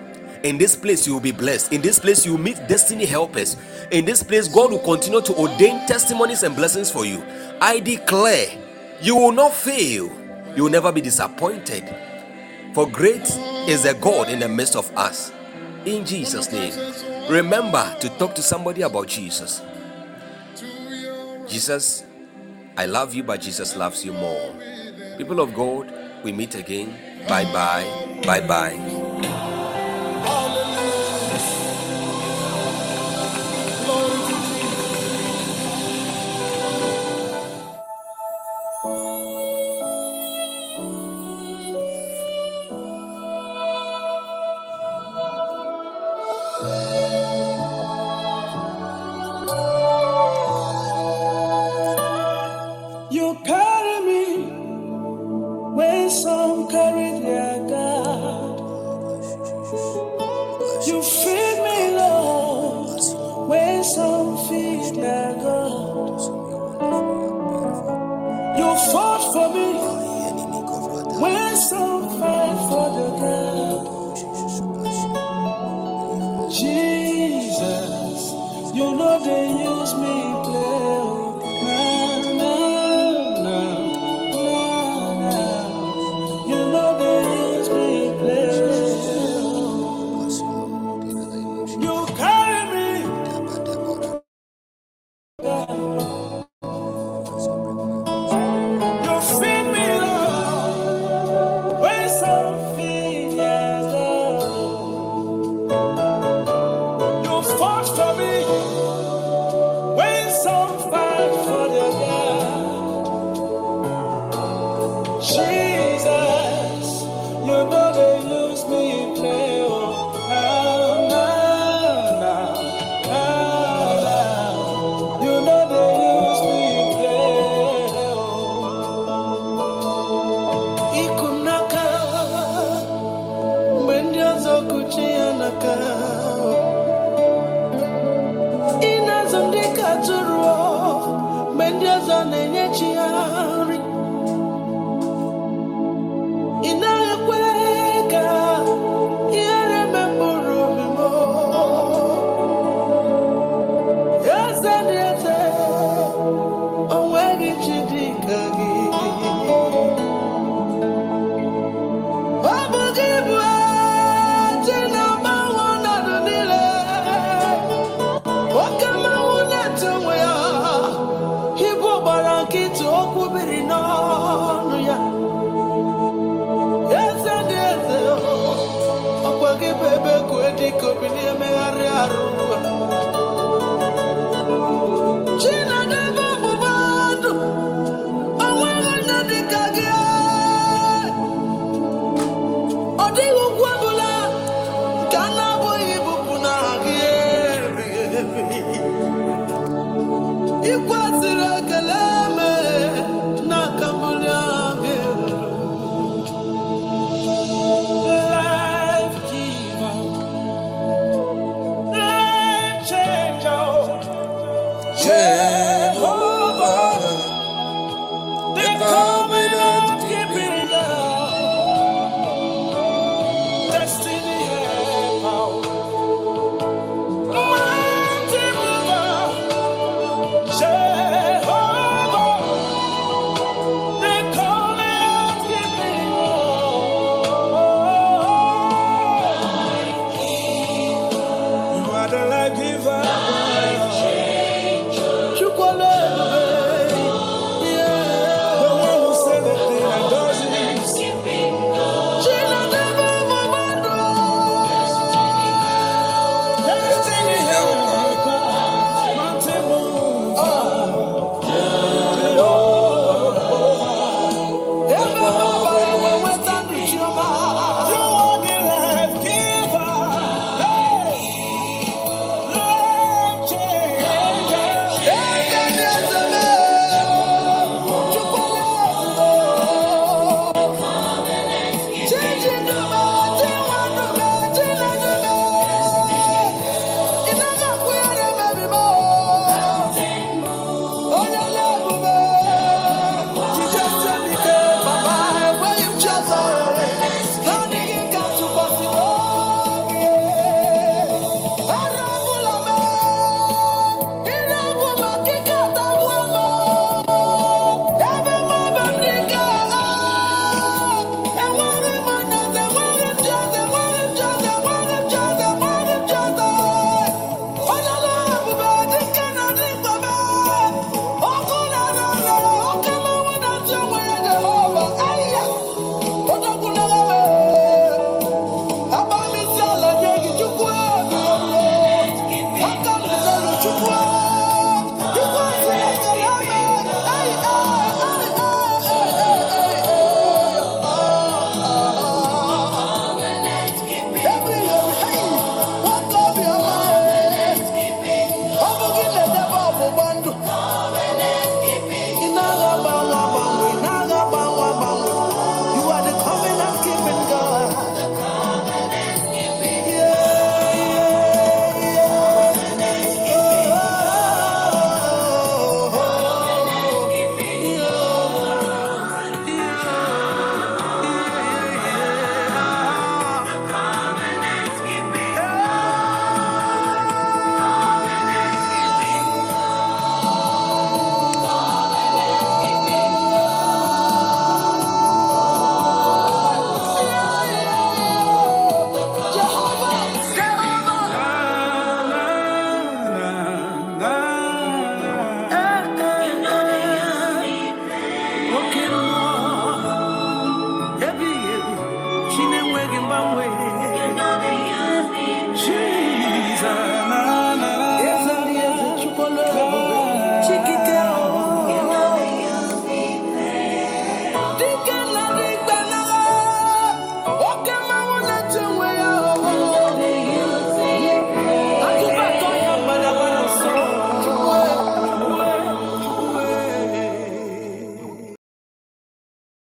In this place, you will be blessed. In this place, you will meet destiny helpers. In this place, God will continue to ordain testimonies and blessings for you. I declare, you will not fail. You will never be disappointed. For great is the God in the midst of us in Jesus' name. Remember to talk to somebody about Jesus. Jesus, I love you, but Jesus loves you more. People of God, we meet again. Bye bye. Bye bye.